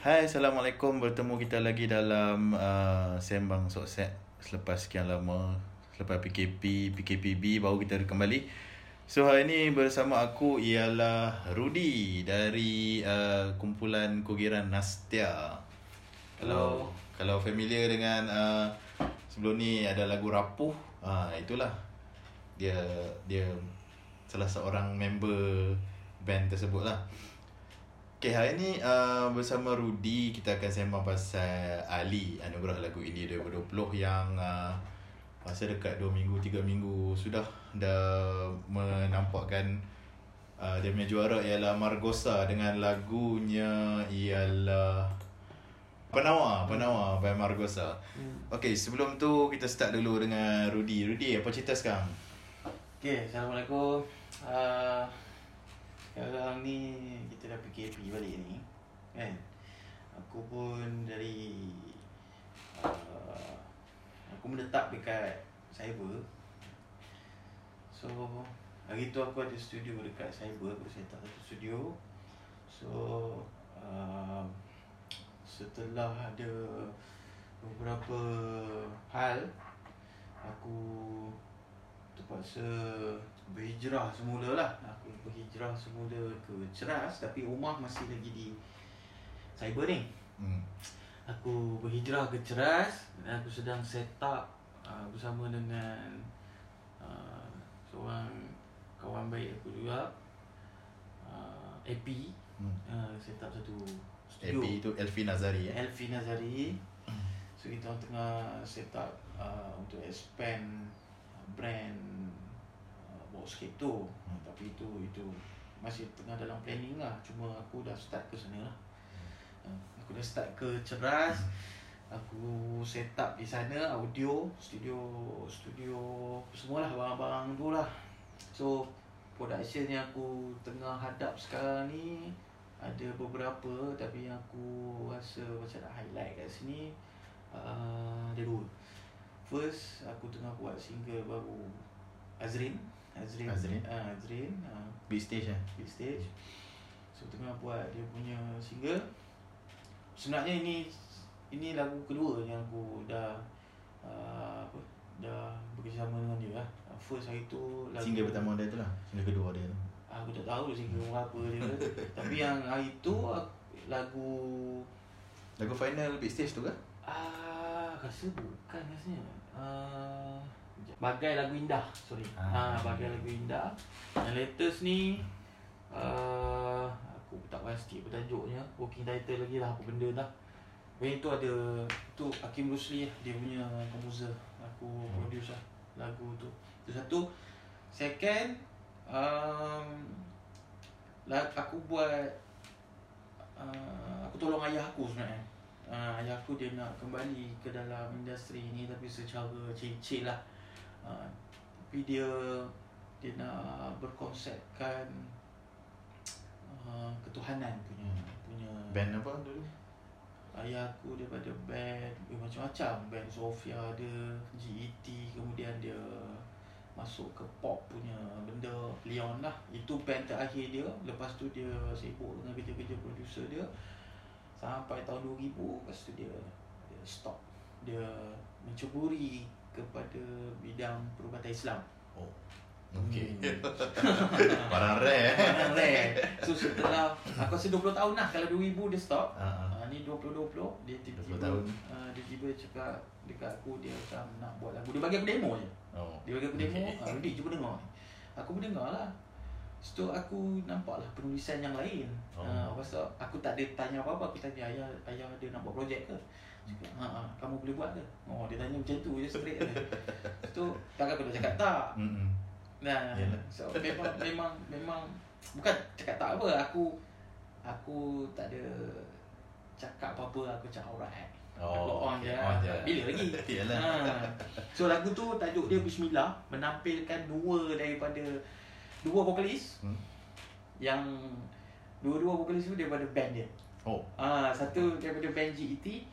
Hai, Assalamualaikum. Bertemu kita lagi dalam uh, Sembang Sokset Selepas sekian lama Selepas PKP, PKPB baru kita kembali. So hari ini bersama aku ialah Rudy Dari uh, kumpulan Kugiran Nastia. Kalau kalau familiar dengan uh, Sebelum ni ada lagu Rapuh uh, Itulah. Dia dia salah seorang member band tersebut lah Okay, hari ni uh, bersama Rudy kita akan sembang pasal Ali Anugerah Lagu Indie 2020 yang uh, masa dekat 2 minggu, 3 minggu sudah dah menampakkan uh, dia punya juara ialah Margosa dengan lagunya ialah Penawa, Penawa by Margosa. Hmm. Okay, sebelum tu kita start dulu dengan Rudy. Rudy, apa cerita sekarang? Okay, Assalamualaikum. Uh, sekarang ni kita dah PKP balik ni kan? Aku pun dari uh, aku menetap dekat cyber. So hari tu aku ada studio dekat cyber aku set up satu studio. So uh, setelah ada beberapa hal aku terpaksa berhijrah semula lah aku berhijrah semula ke Ceras tapi rumah masih lagi di cyber ni hmm. aku berhijrah ke Ceras dan aku sedang set up uh, bersama dengan uh, seorang kawan baik aku juga uh, AP hmm. uh, set up satu studio AP itu Elfi Nazari eh? Elfi Nazari so kita tengah set up uh, untuk expand brand uh, Boxscape tu hmm. tapi itu itu masih tengah dalam planning lah cuma aku dah start ke sana lah hmm. aku dah start ke Ceras hmm. aku set up di sana audio studio studio semua lah barang-barang tu lah so production yang aku tengah hadap sekarang ni ada beberapa tapi yang aku rasa macam nak highlight kat sini uh, ada dua First aku tengah buat single baru Azrin Azrin Azrin. uh, Azrin uh, Big stage eh Big stage. So tengah buat dia punya single. Sebenarnya ini Ini lagu kedua yang aku dah uh, apa Dah bekerjasama dengan dia lah. First hari tu lagu Single pertama dia tu lah. Single kedua dia tu. Aku tak tahu single apa dia. Tapi yang hari tu Lagu Lagu final Big stage tu ke? Ah, rasa bukan rasanya. Uh, Bagai lagu indah Sorry. Ah. uh, Bagai lagu indah. Yang latest ni uh, Aku tak pasti apa tajuknya Working title lagi lah Apa benda dah. Yang itu ada tu Hakim Rusli Dia punya komposer Aku hmm. produce lah Lagu tu. Itu satu. Second um, Aku buat uh, Aku tolong ayah aku sebenarnya. Uh, ayah aku dia nak kembali ke dalam industri ni tapi secara cicit lah uh, tapi dia dia nak berkonsepkan uh, ketuhanan punya punya band apa dulu ayah aku daripada band eh, macam-macam. Band Sofia ada GET kemudian dia masuk ke pop punya benda Leon lah. Itu band terakhir dia. Lepas tu dia sibuk dengan kerja-kerja producer dia. Sampai tahun 2000 Lepas tu dia Dia stop. Dia Mencuburi Kepada Bidang perubatan Islam. Oh. Okay hmm. Barang rare Barang rare. So setelah Aku rasa 20 tahun lah Kalau 2000 dia stop. Uh-huh. uh, Ni 2020 Dia tiba-tiba uh, Dia tiba cakap Dekat aku Dia macam nak buat lagu. Dia bagi aku demo je. Oh. Dia bagi aku demo. Okay. uh, Dia cuba dengar Aku pun dengar lah. Lepas aku nampak lah penulisan yang lain. Oh. uh, Lepas aku tak ada tanya apa-apa. Aku tanya ayah, ayah dia nak buat projek ke ha, ha, kamu boleh buat ke? Oh, dia tanya macam tu je straight je Lepas tu, takkan aku dah cakap tak mm-hmm. Nah, so, memang, memang, memang Bukan cakap tak apa Aku Aku tak ada Cakap apa-apa Aku cakap alright Oh, on okay. je, on je. Bila lagi? ha. So lagu tu tajuk dia Bismillah Menampilkan dua daripada dua vokalis hmm. yang dua-dua vokalis tu daripada band dia. Oh. Ah, satu daripada band GET,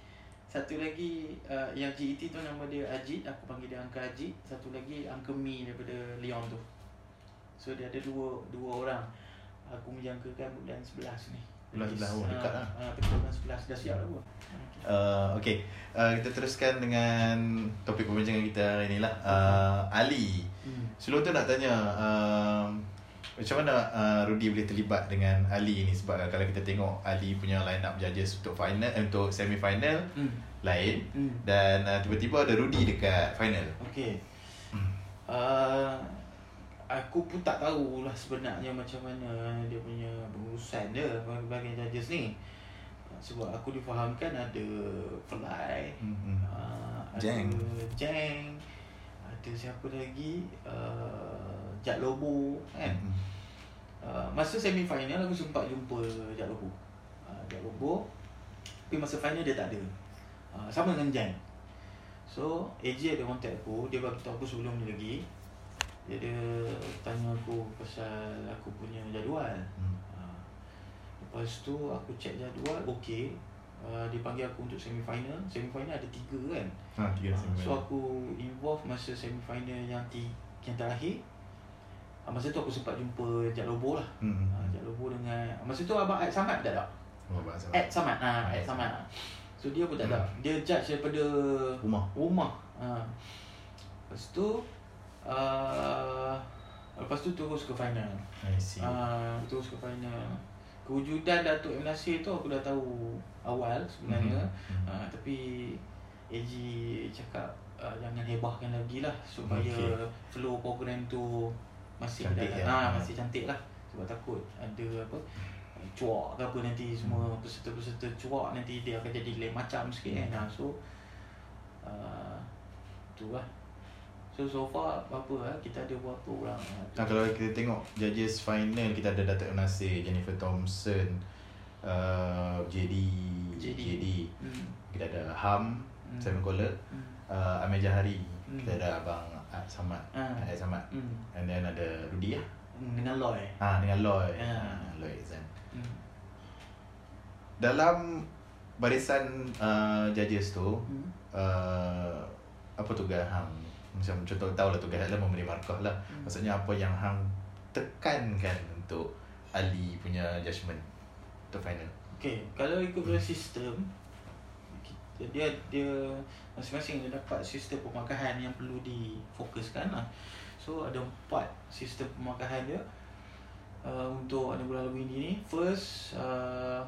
satu lagi uh, yang GET tu nama dia Ajit, aku panggil dia Angka Ajit, satu lagi Angka Mi daripada Leon tu. So dia ada dua dua orang. Aku menjangkakan bulan 11 ni. Bulan sebelah oh, dekat lah. Uh, betul bulan sebelah dah siap lah. Uh, okay, uh, kita teruskan dengan topik perbincangan kita hari ni lah. Uh, Ali, hmm. sebelum tu nak tanya, uh, macam mana uh, Rudy boleh terlibat dengan Ali ni sebab uh, kalau kita tengok Ali punya line up judges untuk final eh, untuk semi final mm. lain mm. dan uh, tiba-tiba ada Rudy dekat final. Okey. Mm. Uh, aku pun tak tahulah sebenarnya macam mana dia punya pengurusan dia bagi judges ni. Sebab aku difahamkan ada Fly, mm-hmm. uh, ada Jeng. Jeng, ada siapa lagi? Uh, Jack Lobo kan. Uh, masa semi final aku sempat jumpa Jack Lobo. Uh, Jack Lobo. Tapi masa final dia tak ada. Uh, sama dengan Jan. So, AJ ada contact aku, dia bagi tahu aku sebelum ni lagi. Dia ada tanya aku pasal aku punya jadual. Hmm. Uh, lepas tu aku check jadual, okey. Uh, dia panggil aku untuk semi final. Semi final ada tiga kan? Ha, tiga uh, So aku involve masa semi final yang ti yang terakhir. Ah, masa tu aku sempat jumpa Jack Lobo lah. Hmm. Uh, Jack Lobo dengan masa tu abang Ed Samad tak ada. Oh, abang. Ed Samad. Ha, Ed Samad. So dia pun tak ada. Hmm. Dia judge daripada rumah. Rumah. Ha. Lepas tu uh, lepas tu terus ke final. I see. Uh, terus ke final. Kewujudan Datuk M. Nasir tu aku dah tahu awal sebenarnya. Mm-hmm. Uh, tapi AG cakap uh, jangan hebahkan lagi lah supaya okay. flow program tu masih cantik dah, ya. ha, masih cantik lah sebab takut ada apa cuak ke apa nanti semua hmm. peserta-peserta cuak nanti dia akan jadi lain macam sikit kan hmm. so uh, tu lah so so far apa lah kita ada berapa orang nah, kalau kita tengok judges final kita ada Datuk Nasir Jennifer Thompson uh, JD JD, JD. Hmm. kita ada Ham hmm. Simon Collet hmm. uh, Amir Jahari hmm. kita ada Abang Ah, Samad. Ah. Uh. Samad. Mm. And then ada Rudy lah. Dengan Loy. Ah, dengan Loy. Yeah. Ah, Loy Zan. Mm. Dalam barisan uh, judges tu, mm. uh, apa tugas hang? Macam contoh tahu lah tugas adalah memberi markah lah. Mm. Maksudnya apa yang hang tekankan untuk Ali punya judgement untuk final? Okay, kalau ikut mm. sistem, dia dia masing-masing dia dapat sistem pemakahan yang perlu difokuskan lah. So ada empat sistem pemakahan dia uh, untuk anugerah lagu ini ni. First uh,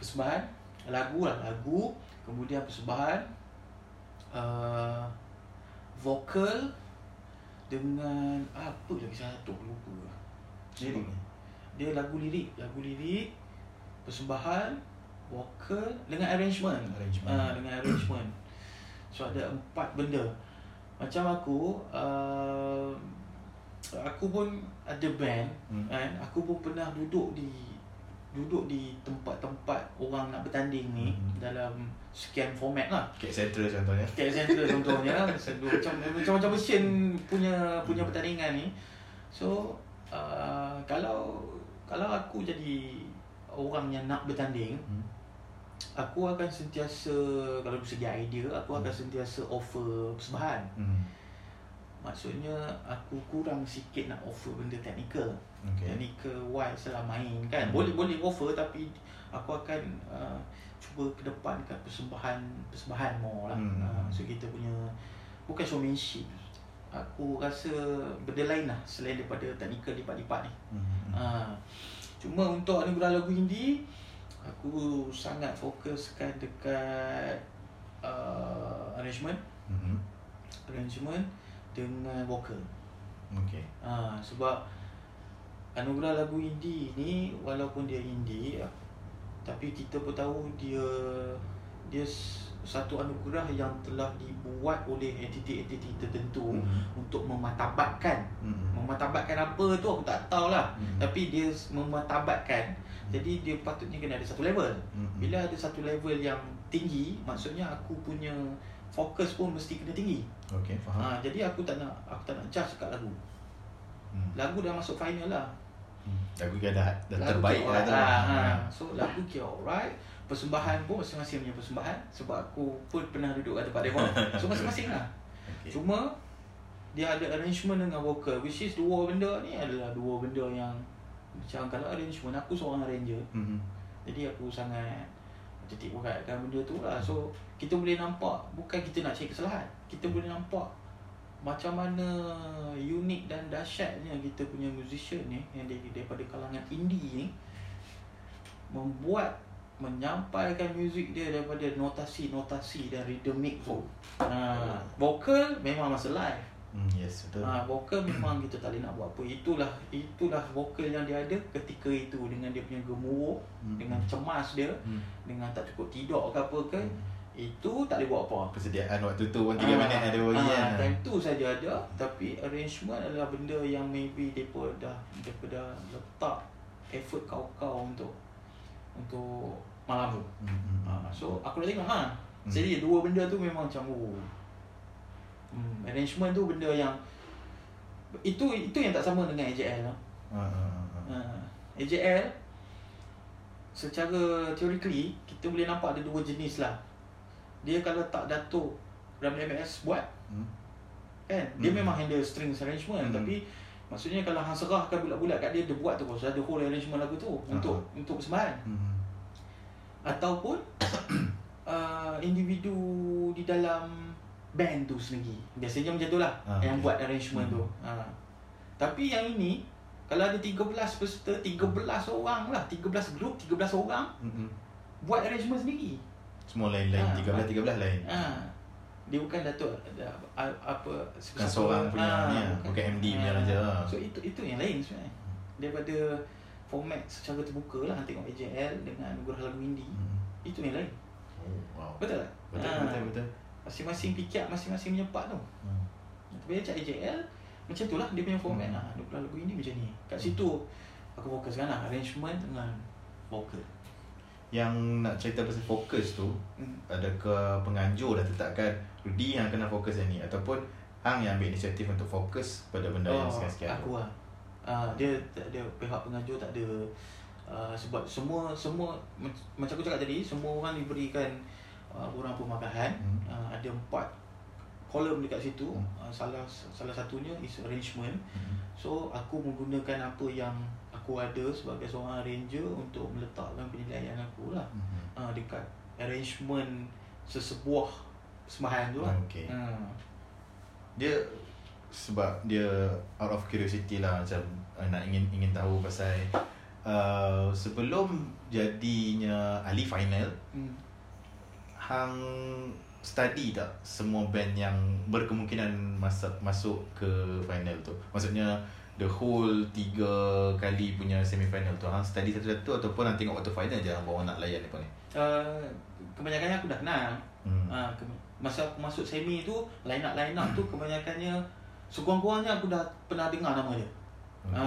persembahan lagu lah lagu, kemudian persembahan uh, vokal dengan apa lagi satu lupa. Lirik Dia lagu lirik, lagu lirik, persembahan, vocal dengan arrangement. arrangement. Uh, dengan arrangement. So ada empat benda. Macam aku, uh, aku pun ada band hmm. kan. Aku pun pernah duduk di duduk di tempat-tempat orang nak bertanding ni hmm. dalam sekian format lah. Kek Central contohnya. Kek Central contohnya. macam macam macam mesin punya punya pertandingan ni. So uh, kalau kalau aku jadi orang yang nak bertanding, hmm aku akan sentiasa kalau dari segi idea aku akan hmm. sentiasa offer persembahan. Hmm. Maksudnya aku kurang sikit nak offer benda teknikal. Okay. Technical wise lah main kan. Hmm. Boleh boleh offer tapi aku akan uh, cuba ke depan kat persembahan persembahan more lah. Hmm. Uh, so kita punya bukan showmanship. Aku rasa benda lain lah selain daripada teknikal lipat-lipat ni. Hmm. Uh, cuma untuk anugerah lagu indie aku sangat fokuskan dekat uh, arrangement mm-hmm. arrangement dengan vocal okay. uh, sebab anugerah lagu indie ni walaupun dia indie tapi kita pun tahu dia dia satu anugerah yang telah dibuat oleh entiti-entiti tertentu mm-hmm. untuk mematabatkan mm-hmm. mematabatkan apa tu aku tak tahulah mm-hmm. tapi dia mematabatkan jadi dia patutnya kena ada satu level. Mm-hmm. Bila ada satu level yang tinggi, maksudnya aku punya fokus pun mesti kena tinggi. Okey, faham. Ha, jadi aku tak nak aku tak nak judge kat lagu. Hmm. Lagu dah masuk final lah. Hmm. Lagu dah dah, dah terbaik lah tu. Ha, ha. So lagu kira alright. Persembahan pun masing-masing punya persembahan sebab aku pun pernah duduk kat tempat dewan. So masing-masing lah. Okay. Cuma dia ada arrangement dengan vocal which is dua benda ni adalah dua benda yang macam kalau arrangement aku seorang arranger mm-hmm. jadi aku sangat titik beratkan benda tu lah so kita boleh nampak bukan kita nak cari kesalahan kita boleh nampak macam mana unik dan dahsyatnya kita punya musician ni yang daripada kalangan indie ni membuat menyampaikan muzik dia daripada notasi-notasi dan rhythmic tu. Ha, vokal memang masa live. Hmm, yes, betul. Ha, vokal memang kita tak boleh nak buat apa. Itulah itulah vokal yang dia ada ketika itu dengan dia punya gemuruh, hmm. dengan cemas dia, hmm. dengan tak cukup tidur ke apa ke. Hmm. Itu tak boleh buat apa. Persediaan waktu tu pun 3 ha, minit ada bagi ha, kan. Time tu saja ada, tapi arrangement adalah benda yang maybe depa dah depa dah letak effort kau-kau untuk untuk malam tu. Hmm. Ha, so aku dah tengok ha. Hmm. Jadi dua benda tu memang macam oh. Hmm, arrangement tu benda yang itu itu yang tak sama dengan AJL lah. Ha, ha, ha. ha. AJL secara theoretically kita boleh nampak ada dua jenis lah. Dia kalau tak datuk Ram MS buat hmm. kan dia hmm. memang handle strings arrangement hmm. tapi maksudnya kalau hang serahkan bulat-bulat kat dia dia buat tu pasal ada whole arrangement lagu tu uh-huh. untuk untuk persembahan. Hmm ataupun uh, individu di dalam band tu sendiri biasanya macam tu lah ha, yang okay. buat arrangement hmm. tu ha. tapi yang ini kalau ada 13 peserta 13 orang lah 13 grup 13 orang hmm. buat arrangement sendiri semua lain-lain ha, 13 13 lain ha. dia bukan datuk apa bukan seorang punya ha, ni lah. bukan, bukan MD ha. punya aja so itu itu yang lain sebenarnya daripada format secara terbuka lah tengok AJL dengan Gurah Lagu Indie hmm. itu yang lain oh, wow. betul tak? betul, ha. betul, betul. Masing-masing pikiat masing-masing punya part tu hmm. tapi macam AJL macam tu lah dia punya format hmm. lah Gurah Lagu Indie macam ni kat situ aku fokuskan lah arrangement dengan vocal yang nak cerita pasal fokus tu hmm. adakah penganjur dah tetapkan Rudy yang kena fokus yang ni ataupun Hang yang ambil inisiatif untuk fokus pada benda oh, yang sekian-sekian aku lah uh, dia dia pihak pengajar tak ada uh, sebab semua semua macam aku cakap tadi semua orang diberikan uh, orang pemakahan hmm. uh, ada empat kolom dekat situ hmm. uh, salah salah satunya is arrangement hmm. so aku menggunakan apa yang aku ada sebagai seorang arranger untuk meletakkan penilaian aku lah hmm. uh, dekat arrangement sesebuah sembahan tu lah okay. uh. dia sebab dia out of curiosity lah macam uh, nak ingin ingin tahu pasal uh, sebelum jadinya ahli final hmm. hang study tak semua band yang berkemungkinan masuk masuk ke final tu maksudnya the whole tiga kali punya semi final tu hang study satu-satu ataupun hang tengok waktu final je hang bawa nak layan apa ni uh, kebanyakannya aku dah kenal hmm. uh, masa aku masuk semi tu line up line up tu kebanyakannya sekurang-kurangnya aku dah pernah dengar nama dia. Hmm. Ha,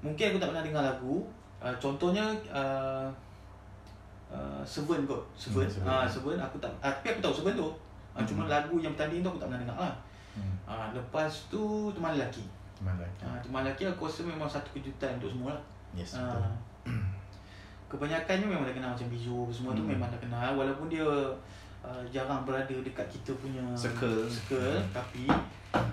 mungkin aku tak pernah dengar lagu. Uh, contohnya uh, uh, Seven kot. Seven. Hmm, Seven. Ha, Seven aku tak uh, tapi aku tahu Seven tu. Hmm. Cuma lagu yang bertanding tu aku tak pernah dengar lah. Hmm. Uh, lepas tu Teman Lelaki. Teman Lelaki. Uh, teman Lelaki aku rasa memang satu kejutan untuk semua lah. Yes, betul. Uh, kebanyakannya memang dah kenal macam Bizu semua hmm. tu memang dah kenal walaupun dia uh, jarang berada dekat kita punya circle, circle hmm. tapi Uh,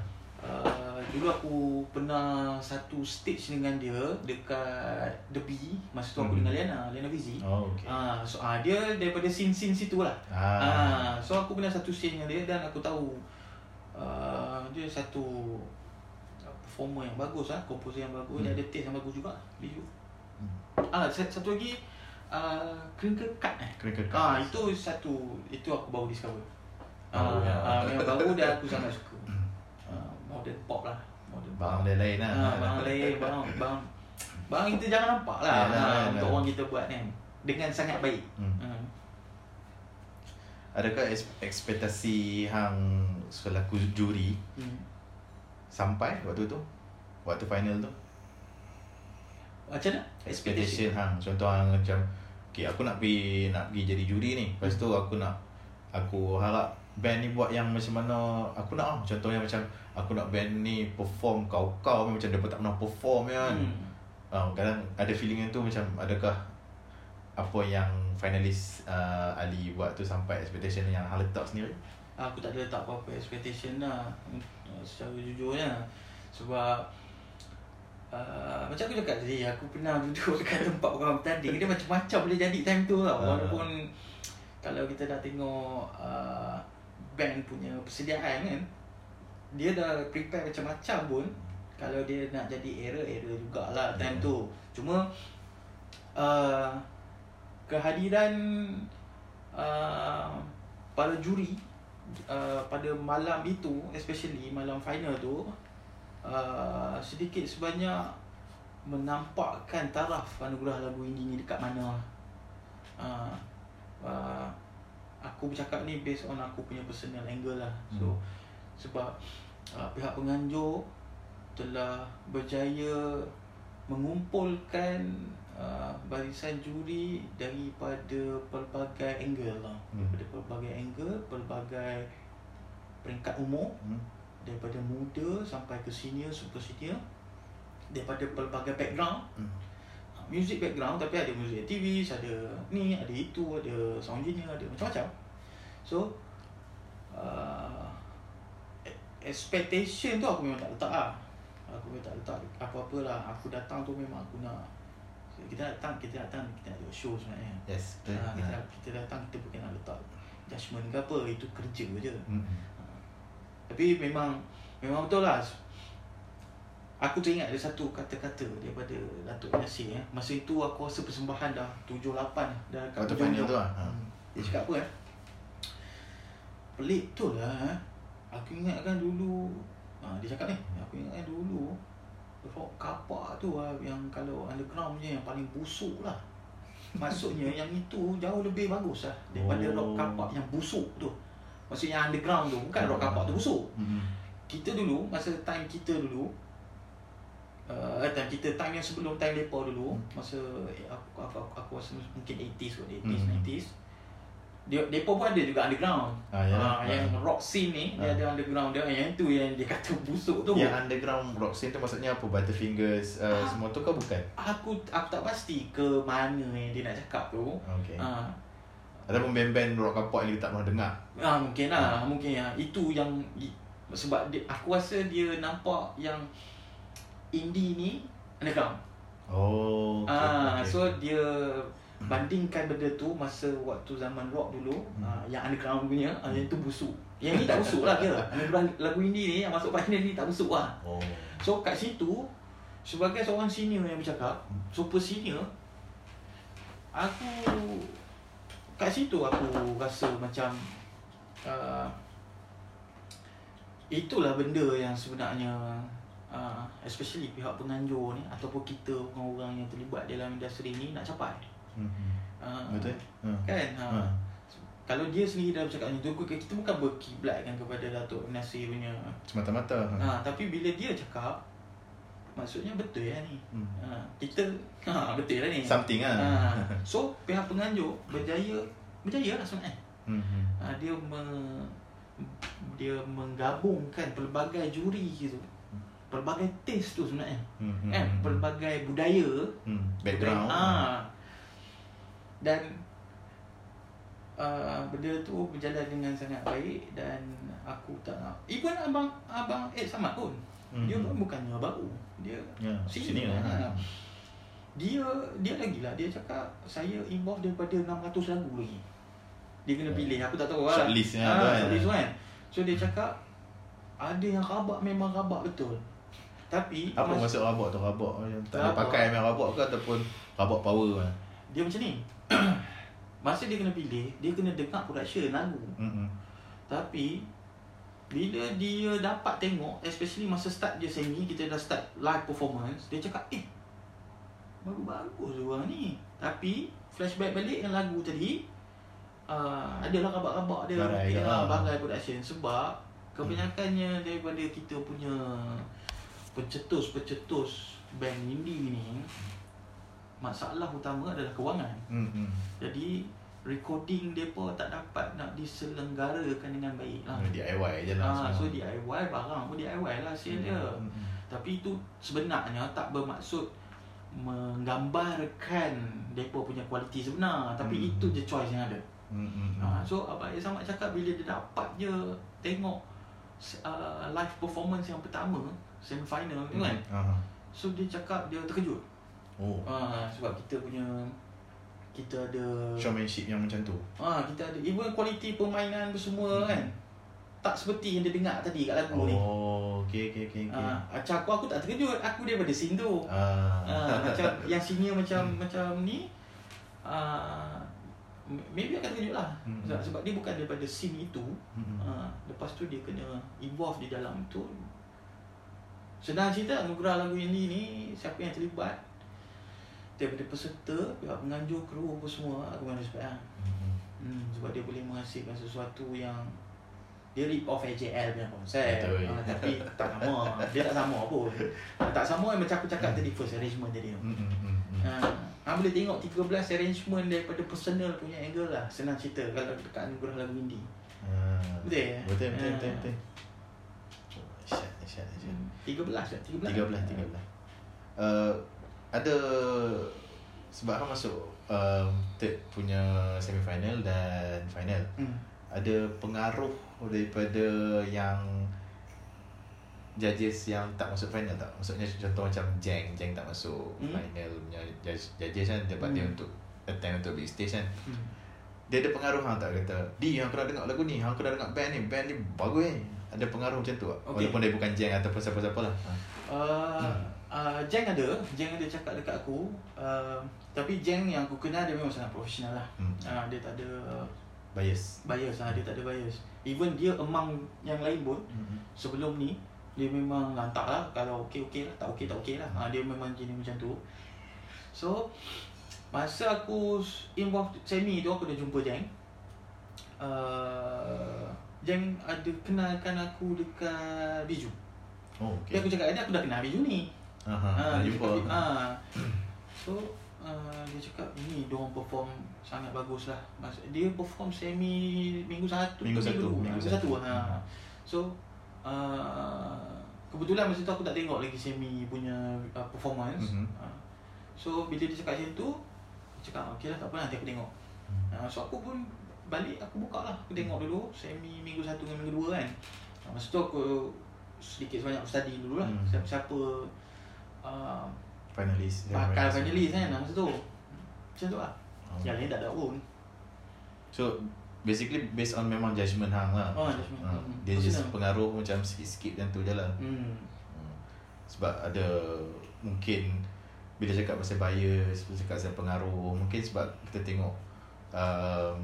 dulu aku pernah satu stage dengan dia dekat The Bee masa tu aku hmm. dengan Liana Liana Vizi oh, okay. uh, so uh, dia daripada scene-scene situ lah ah. uh, so aku pernah satu stage dengan dia dan aku tahu uh, dia satu performer yang bagus lah komposer yang bagus hmm. dia ada taste yang bagus juga Biju hmm. uh, satu lagi uh, Crinkle Cut eh Crinkle Cut uh, itu satu itu aku baru discover oh, uh, ya. uh, yang baru dan aku sangat suka modern pop lah. Modern bang dia lain lah. Ha, bang lain bang bang. Bang kita jangan nampak lah ya, ha, untuk orang kita buat kan. Dengan sangat baik. Hmm. Hmm. adakah ekspektasi hang selaku juri hmm. sampai waktu tu? Waktu final tu? Macam mana? Expectation hang. Contoh hang macam okay, aku nak pergi nak pergi jadi juri ni. Lepas tu aku nak aku harap band ni buat yang macam mana aku nak ah contohnya macam aku nak band ni perform kau-kau macam dia tak pernah perform kan. Hmm. Uh, kadang ada feeling tu macam adakah apa yang finalis uh, Ali buat tu sampai expectation yang hal letak sendiri? Aku tak ada letak apa-apa expectation lah uh, secara jujurnya sebab uh, macam aku cakap tadi aku pernah duduk dekat tempat orang bertanding dia macam-macam boleh jadi time tu uh. walaupun kalau kita dah tengok uh, band punya persediaan kan dia dah prepare macam-macam pun kalau dia nak jadi era era jugalah time yeah. tu cuma uh, kehadiran uh, para juri uh, pada malam itu especially malam final tu uh, sedikit sebanyak menampakkan taraf anugerah lagu ini ni dekat mana uh, uh, aku bercakap ni based on aku punya personal angle lah so hmm. sebab uh, pihak penganjur telah berjaya mengumpulkan uh, barisan juri daripada pelbagai angle lah. Hmm. Daripada pelbagai angle, pelbagai peringkat umur. Hmm. Daripada muda sampai ke senior, super senior. Daripada pelbagai background. Hmm. Uh, music background tapi ada music aktivis, ada ni, ada itu, ada sound engineer, ada macam-macam. So, uh, expectation tu aku memang tak letak lah aku tak letak apa-apa lah aku datang tu memang aku nak kita datang kita datang kita nak show sebenarnya yes ha, kita, yeah. kita datang kita bukan nak letak judgement ke apa itu kerja je mm-hmm. ha. tapi memang memang betul lah aku teringat ada satu kata-kata daripada Datuk Nasir ya. masa itu aku rasa persembahan dah 7-8 dah kat Waktu final tu lah ha. Dia cakap apa eh pelik tu lah eh. Aku ingatkan dulu ha, dia cakap ni aku ingatkan dulu rock kapak tu lah yang kalau underground punya yang paling busuk lah maksudnya yang itu jauh lebih bagus lah daripada oh. rock kapak yang busuk tu maksudnya underground tu bukan rock kapak tu busuk hmm. kita dulu masa time kita dulu uh, time kita time yang sebelum time lepa dulu hmm. masa aku, aku, aku, aku rasa mungkin 80s kot 80s hmm. 90s dia depa pun ada juga underground. Ah, ya. Ah, yang ah. rock scene ni ah. dia ada underground dia yang tu yang dia kata busuk tu. Yang underground rock scene tu maksudnya apa? Butterfingers uh, ah, semua tu ke bukan? Aku aku tak pasti ke mana yang dia nak cakap tu. Okay. Ah. Ataupun band-band rock kapak yang kita tak pernah dengar. Ah, mungkin lah, ah. mungkin ya. Itu yang sebab dia, aku rasa dia nampak yang indie ni underground. Oh. Okay, ah, okay. so dia bandingkan benda tu masa waktu zaman rock dulu hmm. uh, yang underground punya uh, yang tu busuk yang ni tak busuk lah kira lagu indie ni yang masuk final ni tak busuk lah oh. so kat situ sebagai seorang senior yang bercakap hmm. super senior aku kat situ aku rasa macam uh, itulah benda yang sebenarnya uh, especially pihak penganjur ni ataupun kita orang-orang yang terlibat dalam industri ni nak capai Uh, Betul? Uh. Kan? Ha. Uh. Kalau dia sendiri dah bercakap ni tu, kita bukan berkiblatkan kepada Datuk Nasir punya. Semata-mata. Ha. tapi bila dia cakap, maksudnya betul ya ni. Hmm. Ha. kita, ha, betul lah ni. Something lah. Ha. So, pihak penganjur berjaya, berjaya lah sebenarnya. Hmm. Ha, dia me, dia menggabungkan pelbagai juri gitu pelbagai taste tu sebenarnya hmm, kan pelbagai budaya hmm, background ah dan uh, benda tu berjalan dengan sangat baik dan aku tak nak. Even abang abang Ed Samad pun. Mm-hmm. dia pun bukannya baru dia yeah, sini, sini lah. lah. dia dia lagi lah. Dia cakap saya involve daripada 600 lagu lagi. Dia kena yeah. pilih. Aku tak tahu lah. Shortlist ha, kan? shortlist kan. So dia cakap ada yang rabak memang rabak betul. Tapi apa mas- maksud rabak tu? Rabak yang tak ada pakai memang rabak ke ataupun rabak power kan dia macam ni. Masa dia kena pilih dia kena dengar production lagu. Mm-hmm. tapi bila dia dapat tengok especially masa start dia semi kita dah start live performance dia cakap eh bagus-bagus orang ni. Tapi flashback balik yang lagu tadi uh, adalah rabak-rabak dia. Barai, ya, lah. bagai production. Sebab kebanyakannya daripada kita punya pencetus-pencetus band indie ni masalah utama adalah kewangan. Hmm. Jadi recording depa tak dapat nak diselenggarakan dengan baik lah. DIY je lah. Ha, so DIY barang pun DIY lah sale dia. Hmm. Tapi itu sebenarnya tak bermaksud menggambarkan depa punya kualiti sebenar, tapi hmm. itu je choice yang ada. Hmm. Ha, so abang sama cakap bila dia dapat je tengok uh, live performance yang pertama semi final tu kan. Uh-huh. So dia cakap dia terkejut. Oh. Ha, sebab kita punya kita ada showmanship yang macam tu. Ah, ha, kita ada even kualiti permainan tu semua hmm. kan. Tak seperti yang dia dengar tadi kat lagu oh, ni. Oh, okey okey okey okey. Ah, macam aku aku tak terkejut. Aku daripada scene tu. Ah. ah macam yang senior macam hmm. macam ni ah maybe akan terkejut lah. Hmm. Sebab, sebab dia bukan daripada scene itu. Hmm. Ah, lepas tu dia kena involve di dalam tu. Senang cerita anugerah lagu ini ni siapa yang terlibat daripada peserta, pihak penganjur, kru apa semua aku memang respect lah. Mm-hmm. Hmm, sebab dia boleh menghasilkan sesuatu yang dia rip off AJL punya konsep uh, tapi tak sama dia tak sama pun tak sama yang macam aku cakap tadi first arrangement tadi tu mm-hmm. uh, boleh tengok 13 arrangement daripada personal punya angle lah senang cerita kalau dekat anugerah lagu indie uh, betul ya? betul betul betul, betul. Syat, syat, syat. 13 13 13 13 uh, ada sebab kan masuk um, third punya semi final dan final hmm. ada pengaruh daripada yang judges yang tak masuk final tak maksudnya contoh macam Jeng Jeng tak masuk hmm. final punya judges kan dapat hmm. dia untuk attend untuk big stage kan hmm. dia ada pengaruh hang tak kata di yang kena dengar lagu ni hang kena dengar band ni band ni bagus ni ada pengaruh macam tu okay. walaupun dia bukan Jeng ataupun siapa-siapa lah uh, hmm. Uh, Jeng ada, Jeng ada cakap dekat aku. Uh, Tapi Jeng yang aku kenal dia memang sangat profesional lah. Hmm. uh, Dia tak ada Bias. Bias lah, dia tak ada bias. Even dia among yang lain pun hmm. Sebelum ni Dia memang lantak lah. Kalau okey okey lah, tak okey tak okey lah. Uh, Dia memang jenis macam tu. So Masa aku involved semi tu aku dah jumpa Jeng. Uh, Jeng ada kenalkan aku dekat Biju. Oh, okay. Dia aku cakap, dia aku dah kenal Biju ni Aha, ha, dia jumpa. Cakap, ha. So uh, dia cakap ini dia orang perform sangat bagus lah. Dia perform semi minggu satu minggu satu minggu, minggu, minggu satu. satu. Ha. So uh, kebetulan masa tu aku tak tengok lagi semi punya uh, performance. Mm-hmm. Uh, so bila dia cakap macam tu, dia cakap okey lah tak apa nanti aku tengok. Uh, so aku pun balik aku buka lah aku tengok dulu semi minggu satu dengan minggu dua kan. Uh, masa tu aku sedikit sebanyak aku study dulu lah. Mm. Siapa-siapa uh, finalis bakal finalis kan masa tu macam tu lah oh. yang lain tak ada pun so basically based on memang judgement hang lah oh, judgment. Uh, hmm. dia just pengaruh macam sikit-sikit macam tu je lah hmm. hmm. sebab ada mungkin bila cakap pasal bias bila cakap pasal pengaruh mungkin sebab kita tengok um,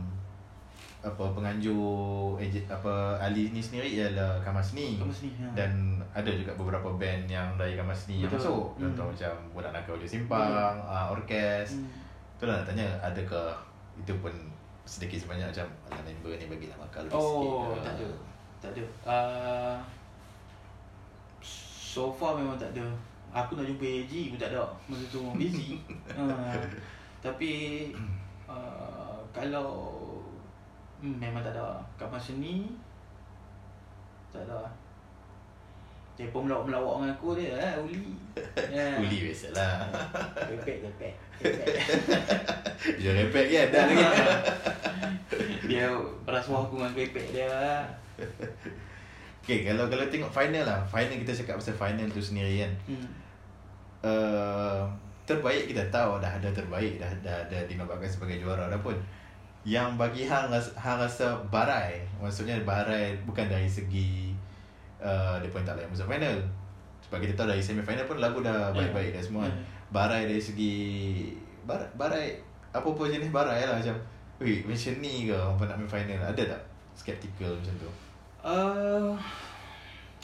apa penganjur agent, apa Ali ni sendiri ialah Kamasni. Kamasni ya. Dan ada juga beberapa band yang dari Kamasni yang masuk. Hmm. Contoh macam Budak Nakal Oleh Simpang, hmm. uh, Orkes. Hmm. Itulah nak tanya adakah itu pun sedikit sebanyak macam ala member ni bagi nama kalau oh, sikit. Oh, tak ada. Tak ada. Uh, so far memang tak ada. Aku nak jumpa AG pun tak ada. Masa tu busy. uh, tapi uh, kalau Hmm, memang tak ada. Kat masa ni tak ada. Dia pun melawak-melawak dengan aku dia eh, uli. Yeah. uli biasalah. Repek, repek. dia repek kan? Dah lagi. dia berasuah aku dengan repek dia. Okay, kalau kalau tengok final lah. Final kita cakap pasal final tu sendiri kan. Hmm. Uh, terbaik kita tahu dah ada terbaik dah dah ada dinobatkan sebagai juara dah pun yang bagi hang rasa, hang rasa barai maksudnya barai bukan dari segi uh, dia pun tak layak masuk final sebab kita tahu dari semi final pun lagu dah ya. baik-baik dah semua yeah. barai dari segi barai, barai apa pun jenis barai lah macam weh macam ni ke orang nak main final ada tak skeptical macam tu uh,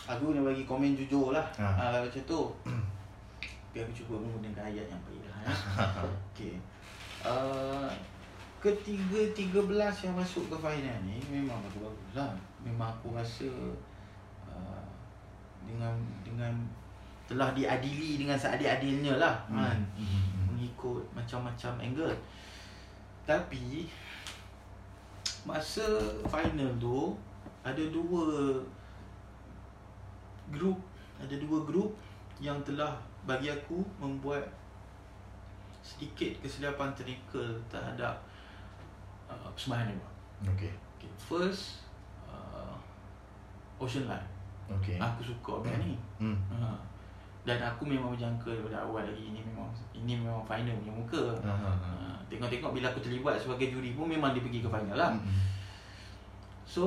aku nak bagi komen jujur lah ha. uh, macam tu biar aku cuba menggunakan ayat yang baik lah ya. okay. uh, ketiga tiga belas yang masuk ke final ni memang bagus-bagus lah. Memang aku rasa uh, dengan dengan telah diadili dengan seadil-adilnya lah hmm. kan. Hmm. Mengikut macam-macam angle. Tapi masa final tu ada dua grup ada dua grup yang telah bagi aku membuat sedikit kesilapan teknikal terhadap uh, persembahan ni okay. okay. First uh, Ocean Line okay. Aku suka band hmm. ni hmm. Uh, dan aku memang berjangka daripada awal lagi ini memang ini memang final punya muka. Uh-huh. tengok-tengok bila aku terlibat sebagai juri pun memang dia pergi ke final lah. Uh-huh. So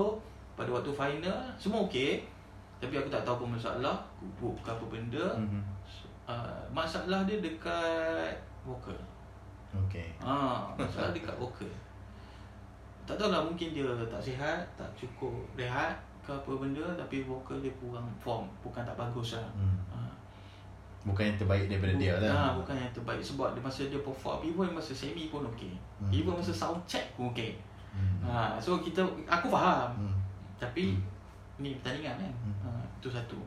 pada waktu final semua okey tapi aku tak tahu apa masalah kubuk ke apa benda. Uh-huh. Uh, masalah dia dekat vokal. Okay. Ha, masalah dekat vokal. Tak tahu lah mungkin dia tak sihat, tak cukup rehat ke apa benda tapi vokal dia kurang form, bukan tak bagus lah. Hmm. Ha. Bukan yang terbaik daripada dia lah. Ha, bukan yang terbaik sebab dia masa dia perform, even masa semi pun okey. Hmm. Even masa sound check pun okey. Hmm. Ha, so kita aku faham. Hmm. Tapi hmm. ni pertandingan kan. Hmm. Ha, itu satu.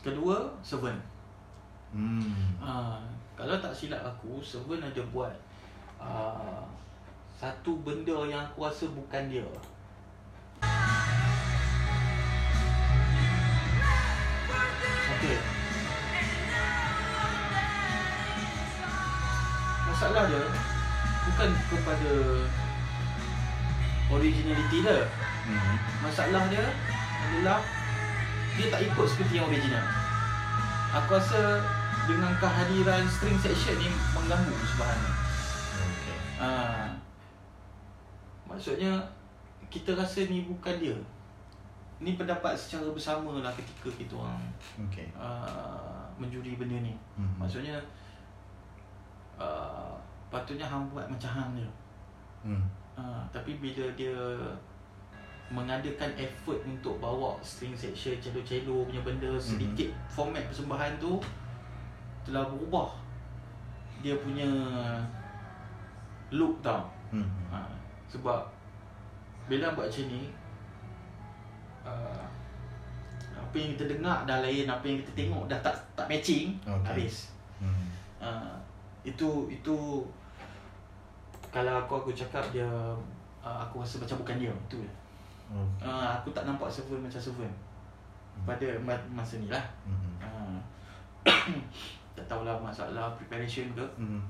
Kedua, Seven. Hmm. Ha, kalau tak silap aku, Seven ada buat uh, satu benda yang aku rasa bukan dia. Okay. Masalah dia bukan kepada originality dia. Hmm. Masalah dia adalah dia tak ikut seperti yang original. Aku rasa dengan kehadiran string section ni mengganggu sebenarnya. Okay. Uh, Maksudnya kita rasa ni bukan dia. Ni pendapat secara bersama lah ketika kita orang okay. uh, menjuri benda ni. Mm-hmm. Maksudnya uh, patutnya hang buat macam hang dia. Mm. Uh, tapi bila dia mengadakan effort untuk bawa string section cello-cello punya benda mm-hmm. sedikit format persembahan tu telah berubah dia punya look tau. Mm-hmm. Uh, sebab bila buat macam ni uh, apa yang kita dengar dah lain apa yang kita tengok dah tak tak matching okay. habis hmm. uh, itu itu kalau aku aku cakap dia uh, aku rasa macam bukan dia itu okay. uh, aku tak nampak server macam server hmm. pada masa ni lah hmm. uh, tak tahulah masalah preparation ke hmm.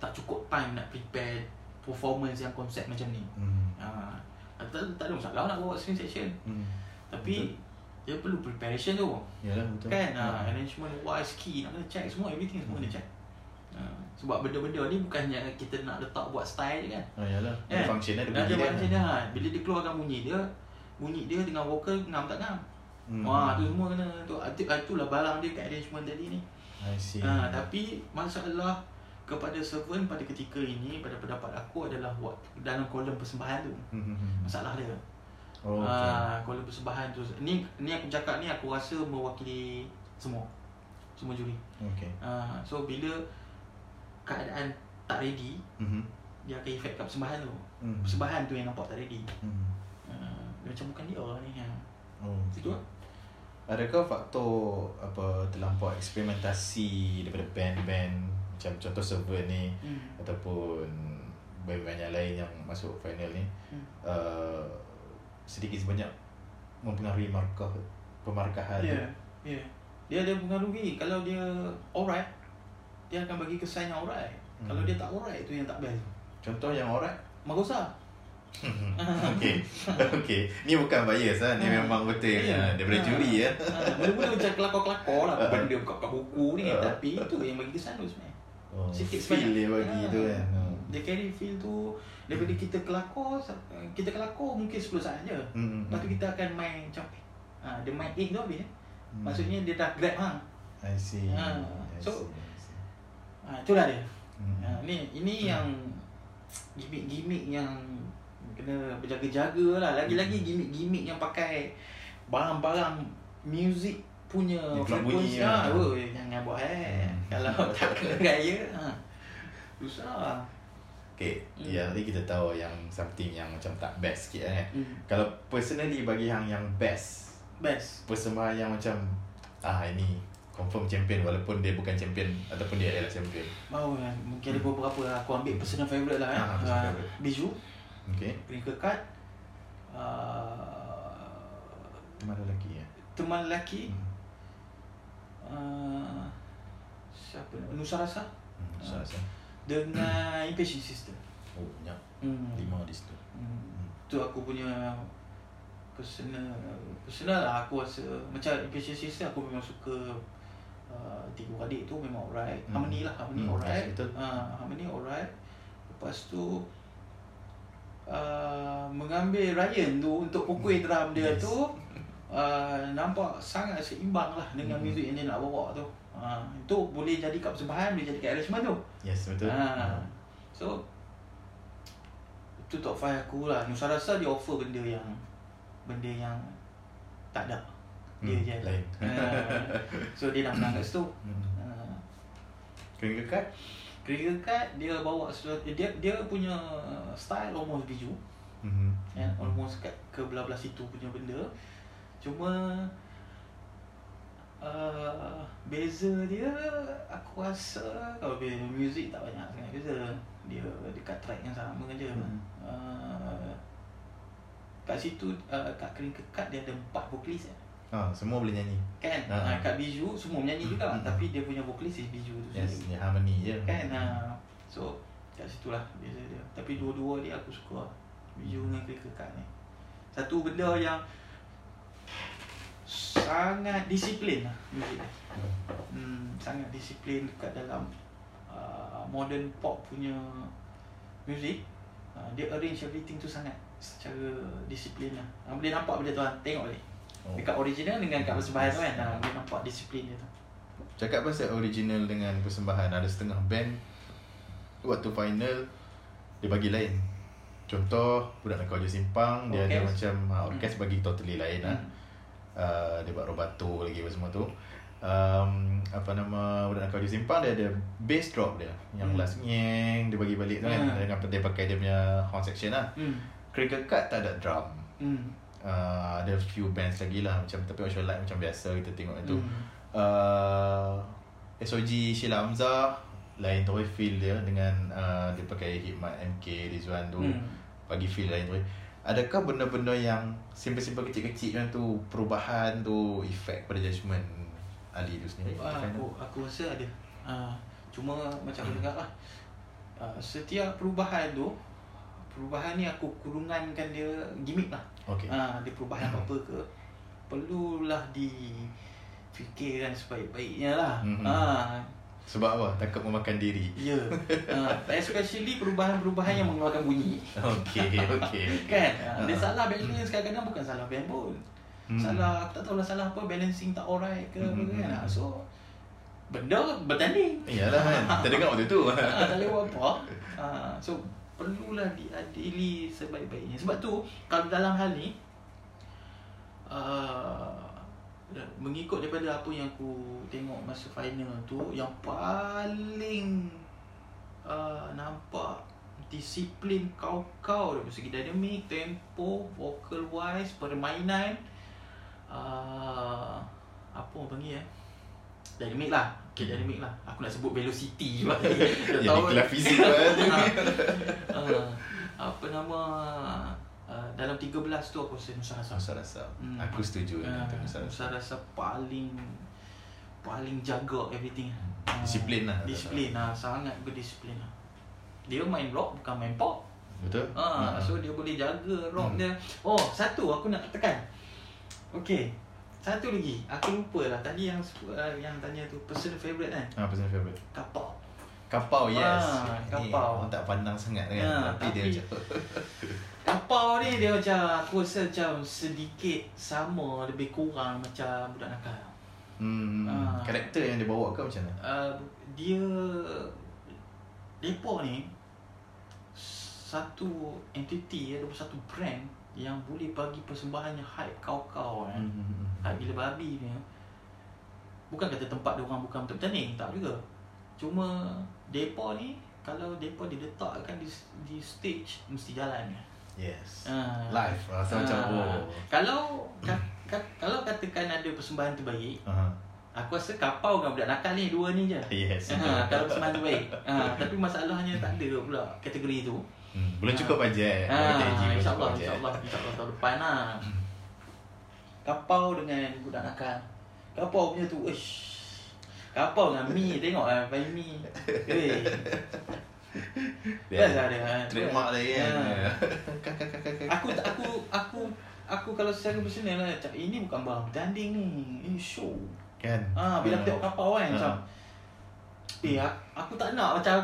tak cukup time nak prepare performance yang konsep macam ni. Hmm. Uh, tak, tak ada masalah nak bawa string section. Hmm. Tapi betul. dia perlu preparation tu. Yalah betul. Kan? Uh, arrangement wise key nak kena check semua everything semua hmm. kena check. Uh, sebab benda-benda ni bukannya kita nak letak buat style je kan. Oh yalah. Ada kan? function dia. Ada function dia. Ha. Bila dia keluarkan bunyi dia, bunyi dia dengan vokal ngam tak ngam. Hmm. Wah, tu semua kena tu itulah barang dia kat arrangement tadi ni. I see. Ha, tapi masalah kepada servant pada ketika ini pada pendapat aku adalah dalam kolom persembahan tu hmm. masalah dia oh, okay. uh, kolom persembahan tu ni ni aku cakap ni aku rasa mewakili semua semua juri okay. uh, so bila keadaan tak ready mm-hmm. dia akan efek kat persembahan tu mm-hmm. persembahan tu yang nampak tak ready mm-hmm. uh, macam bukan dia ni yang oh, itu okay. Adakah faktor apa terlampau eksperimentasi daripada band-band macam contoh server ni hmm. ataupun banyak lain yang masuk final ni hmm. uh, sedikit sebanyak mempengaruhi markah pemarkahan yeah. dia. Yeah. Dia ada pengaruhi kalau dia alright dia akan bagi kesan yang alright. Hmm. Kalau dia tak alright itu yang tak best. Contoh yang alright? Magosa. okay. okay. Ni bukan bias lah. Ni ha. memang betul yeah. daripada ha. juri ya. Ha. Mula-mula macam kelakor-kelakor lah. Benda buka-buka buku ni. Uh. Tapi itu yang bagi kesan tu sebenarnya. Oh, sikit feel dia bagi ha. tu kan hmm. dia carry feel tu daripada kita kelakor kita kelakor mungkin 10 saat je hmm. lepas tu kita akan main macam ha, dia main in tu habis hmm. maksudnya dia dah grab hang I see ha. so see. Ha, itulah dia hmm. ha, ni ini hmm. yang gimmick-gimmick yang kena berjaga-jaga lah lagi-lagi gimmick-gimmick yang pakai barang-barang music punya frekuensi ha, lah. Oh, jangan buat eh. Hmm. Kalau tak kena gaya, ha. Susah. Okay, hmm. ya, nanti kita tahu yang something yang macam tak best sikit eh. Hmm. Kalau personally bagi yang yang best. Best. Persembahan yang macam ah ini confirm champion walaupun dia bukan champion ataupun dia adalah champion. Mau oh, mungkin ada beberapa lah. Aku ambil personal favorite lah eh. Ha, uh, Biju. Okay. Peringkat kad. Uh, teman lelaki ya. Teman lelaki. Hmm. Ah, siapa Nusa Rasa hmm, Nusa Rasa uh, dengan Impatient Sister oh banyak. Hmm. lima di situ. Hmm. tu aku punya personal personal lah. Aku rasa macam Impatient Sister aku memang suka uh, tiga adik tu memang alright. Hmm. harmony lah harmony hmm. alright. yes, uh, harmony alright. Lepas tu uh, mengambil Ryan tu untuk pukul drum dia yes. tu uh, nampak sangat seimbang lah dengan hmm. muzik yang dia nak bawa tu. Uh, itu boleh jadi kat persembahan boleh jadi kat arrangement tu. Yes betul. Uh, so itu top 5 aku lah. Nusa Rasa dia offer benda yang benda yang tak ada. Dia hmm, je. lain. Uh, so dia nak menang kat situ. Hmm. uh, Keringa Cut Keringa Cut dia bawa dia dia punya style almost biju. Mm-hmm. yeah, almost kat ke belah-belah situ punya benda cuma uh, beza dia aku rasa kalau beza music tak banyak sangat beza dia dekat track yang sama je mm. uh, kat situ uh, kat kering kekat dia ada empat vokalis ya. Ha, semua boleh nyanyi. Kan? Ha. Ha, kat Biju semua menyanyi juga hmm. tapi dia punya vokalis is Biju tu yes, sendiri. Yes, harmony je. Kan? Ha. So, kat situ lah beza dia. Tapi dua-dua dia aku suka. Biju dengan kering kekat ni. Satu benda yang sangat disiplin lah muzik Hmm, sangat disiplin dekat dalam uh, modern pop punya muzik. Uh, dia arrange everything tu sangat secara disiplin lah. Uh, boleh nampak benda tu lah. Tengok boleh. Oh. Dekat original dengan kat persembahan tu kan. Uh, boleh nampak disiplin dia tu. Cakap pasal original dengan persembahan. Ada setengah band waktu final dia bagi lain. Contoh Budak Nakau Je Simpang Dia ada macam uh, Orkes hmm. bagi totally lain lah. hmm. Uh, dia buat robato lagi apa semua tu um, apa nama budak nakal dia simpan dia ada bass drop dia yang hmm. last nyeng dia bagi balik tu kan hmm. dengan dia pakai dia punya horn section lah hmm. Cricket Cut tak ada drum hmm. uh, ada few bands lagi lah macam tapi macam like macam biasa kita tengok itu hmm. uh, SOG Sheila Hamzah lain tu feel dia dengan uh, dia pakai Hikmat MK Rizwan tu hmm. bagi feel lain tu Adakah benda-benda yang simple-simple kecil-kecil macam tu perubahan tu efek pada judgement Ali tu sendiri? Uh, aku aku rasa ada. Uh, cuma macam aku dengar lah. Uh, setiap perubahan tu perubahan ni aku kurungankan dia gimmick lah. Okay. Uh, dia perubahan apa-apa ke perlulah difikirkan sebaik-baiknya lah. Mm-hmm. Uh, sebab apa? Takut memakan diri. Ya. Yeah. Uh, especially perubahan-perubahan yang mengeluarkan bunyi. Okey, okey. kan? Uh, dia salah balance kadang-kadang bukan salah band pun. Hmm. Salah, tak tahu lah salah apa, balancing tak alright ke hmm. apa kan. So, benda bertanding. Iyalah kan. Kita dengar waktu tu. uh, tak lewat apa. Uh, so, perlulah diadili sebaik-baiknya. Sebab tu, kalau dalam hal ni, uh, mengikut daripada apa yang aku tengok masa final tu yang paling uh, nampak disiplin kau-kau dari segi dynamic, tempo, vocal wise, permainan uh, apa orang panggil eh? Dynamic lah. Okay, hmm. dynamic lah. Aku nak sebut velocity juga ya, tahu. kelas fizik lah. Uh, apa nama Uh, dalam 13 tu aku rasa Nusa Rasa. Nusa Rasa. Hmm. Aku setuju uh, Nusa Rasa. Nusa Rasa paling paling jaga everything. Uh, disiplin lah. Disiplin lah. Sangat berdisiplin lah. Dia main rock bukan main pop. Betul. Uh, uh. So dia boleh jaga rock hmm. dia. Oh satu aku nak tekan. Okay. Satu lagi. Aku lupa lah. Tadi yang uh, yang tanya tu. Personal favourite kan? Ah, personal favourite. Kapau. Kapau, yes. Ah, kapau. Orang tak pandang sangat kan. Ah, tapi, tapi dia macam Kapau ni dia macam aku rasa macam sedikit sama lebih kurang macam budak nakal. Hmm. Uh, karakter yang dia bawa ke macam mana? Uh, dia depa ni satu entity ada satu brand yang boleh bagi persembahan yang hype kau-kau kan. Hmm. Hype gila babi ni. Bukan kata tempat dia orang bukan betul-betul ni, tak juga. Cuma depa ni kalau depa diletakkan di di stage mesti jalan kan. Yes. Uh, Live rasa uh, macam oh. Kalau ka, ka, kalau katakan ada persembahan terbaik, uh-huh. aku rasa kapau dengan budak nakal ni dua ni je. Yes. Uh, kalau persembahan terbaik. Uh, tapi masalahnya tak ada pula kategori tu. Hmm, belum cukup bajet. Uh, InsyaAllah, insyaAllah, insyaAllah tahun depan lah. Hmm. Kapau dengan budak nakal. Kapau punya tu, ish. Kapau dengan Mi, tengok lah, main Mi. Best lah dia Trademark lagi kan? Ya. Aku tak aku aku aku kalau secara personal lah cak ini bukan barang bertanding ni. Ini show. Kan? Ha, Bila uh, tengok kapal kan uh. Macam Eh aku tak nak macam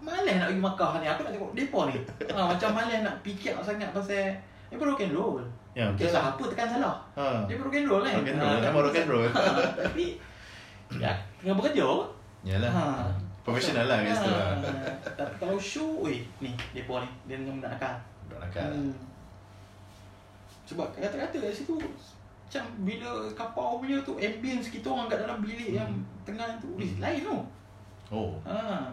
Malas nak pergi Makkah ni. Aku nak tengok depa ni. Ha, Macam malas nak fikir sangat pasal Dia pun rock and roll? Ya, okay. Kisah apa tekan salah? Ha. Dia rock and roll kan? Rock and roll, ha, nama rock and roll. Tapi Ya, tengah bekerja. Yalah. Ha. Profesional lah kat situ lah Tapi kalau show Ui, ni depa ni Dia dengan budak nakal Budak nakal hmm. Sebab kata-kata kat situ Macam bila kapal punya tu Ambience kita orang kat dalam bilik hmm. yang tengah tu hmm. Lain tu Oh ha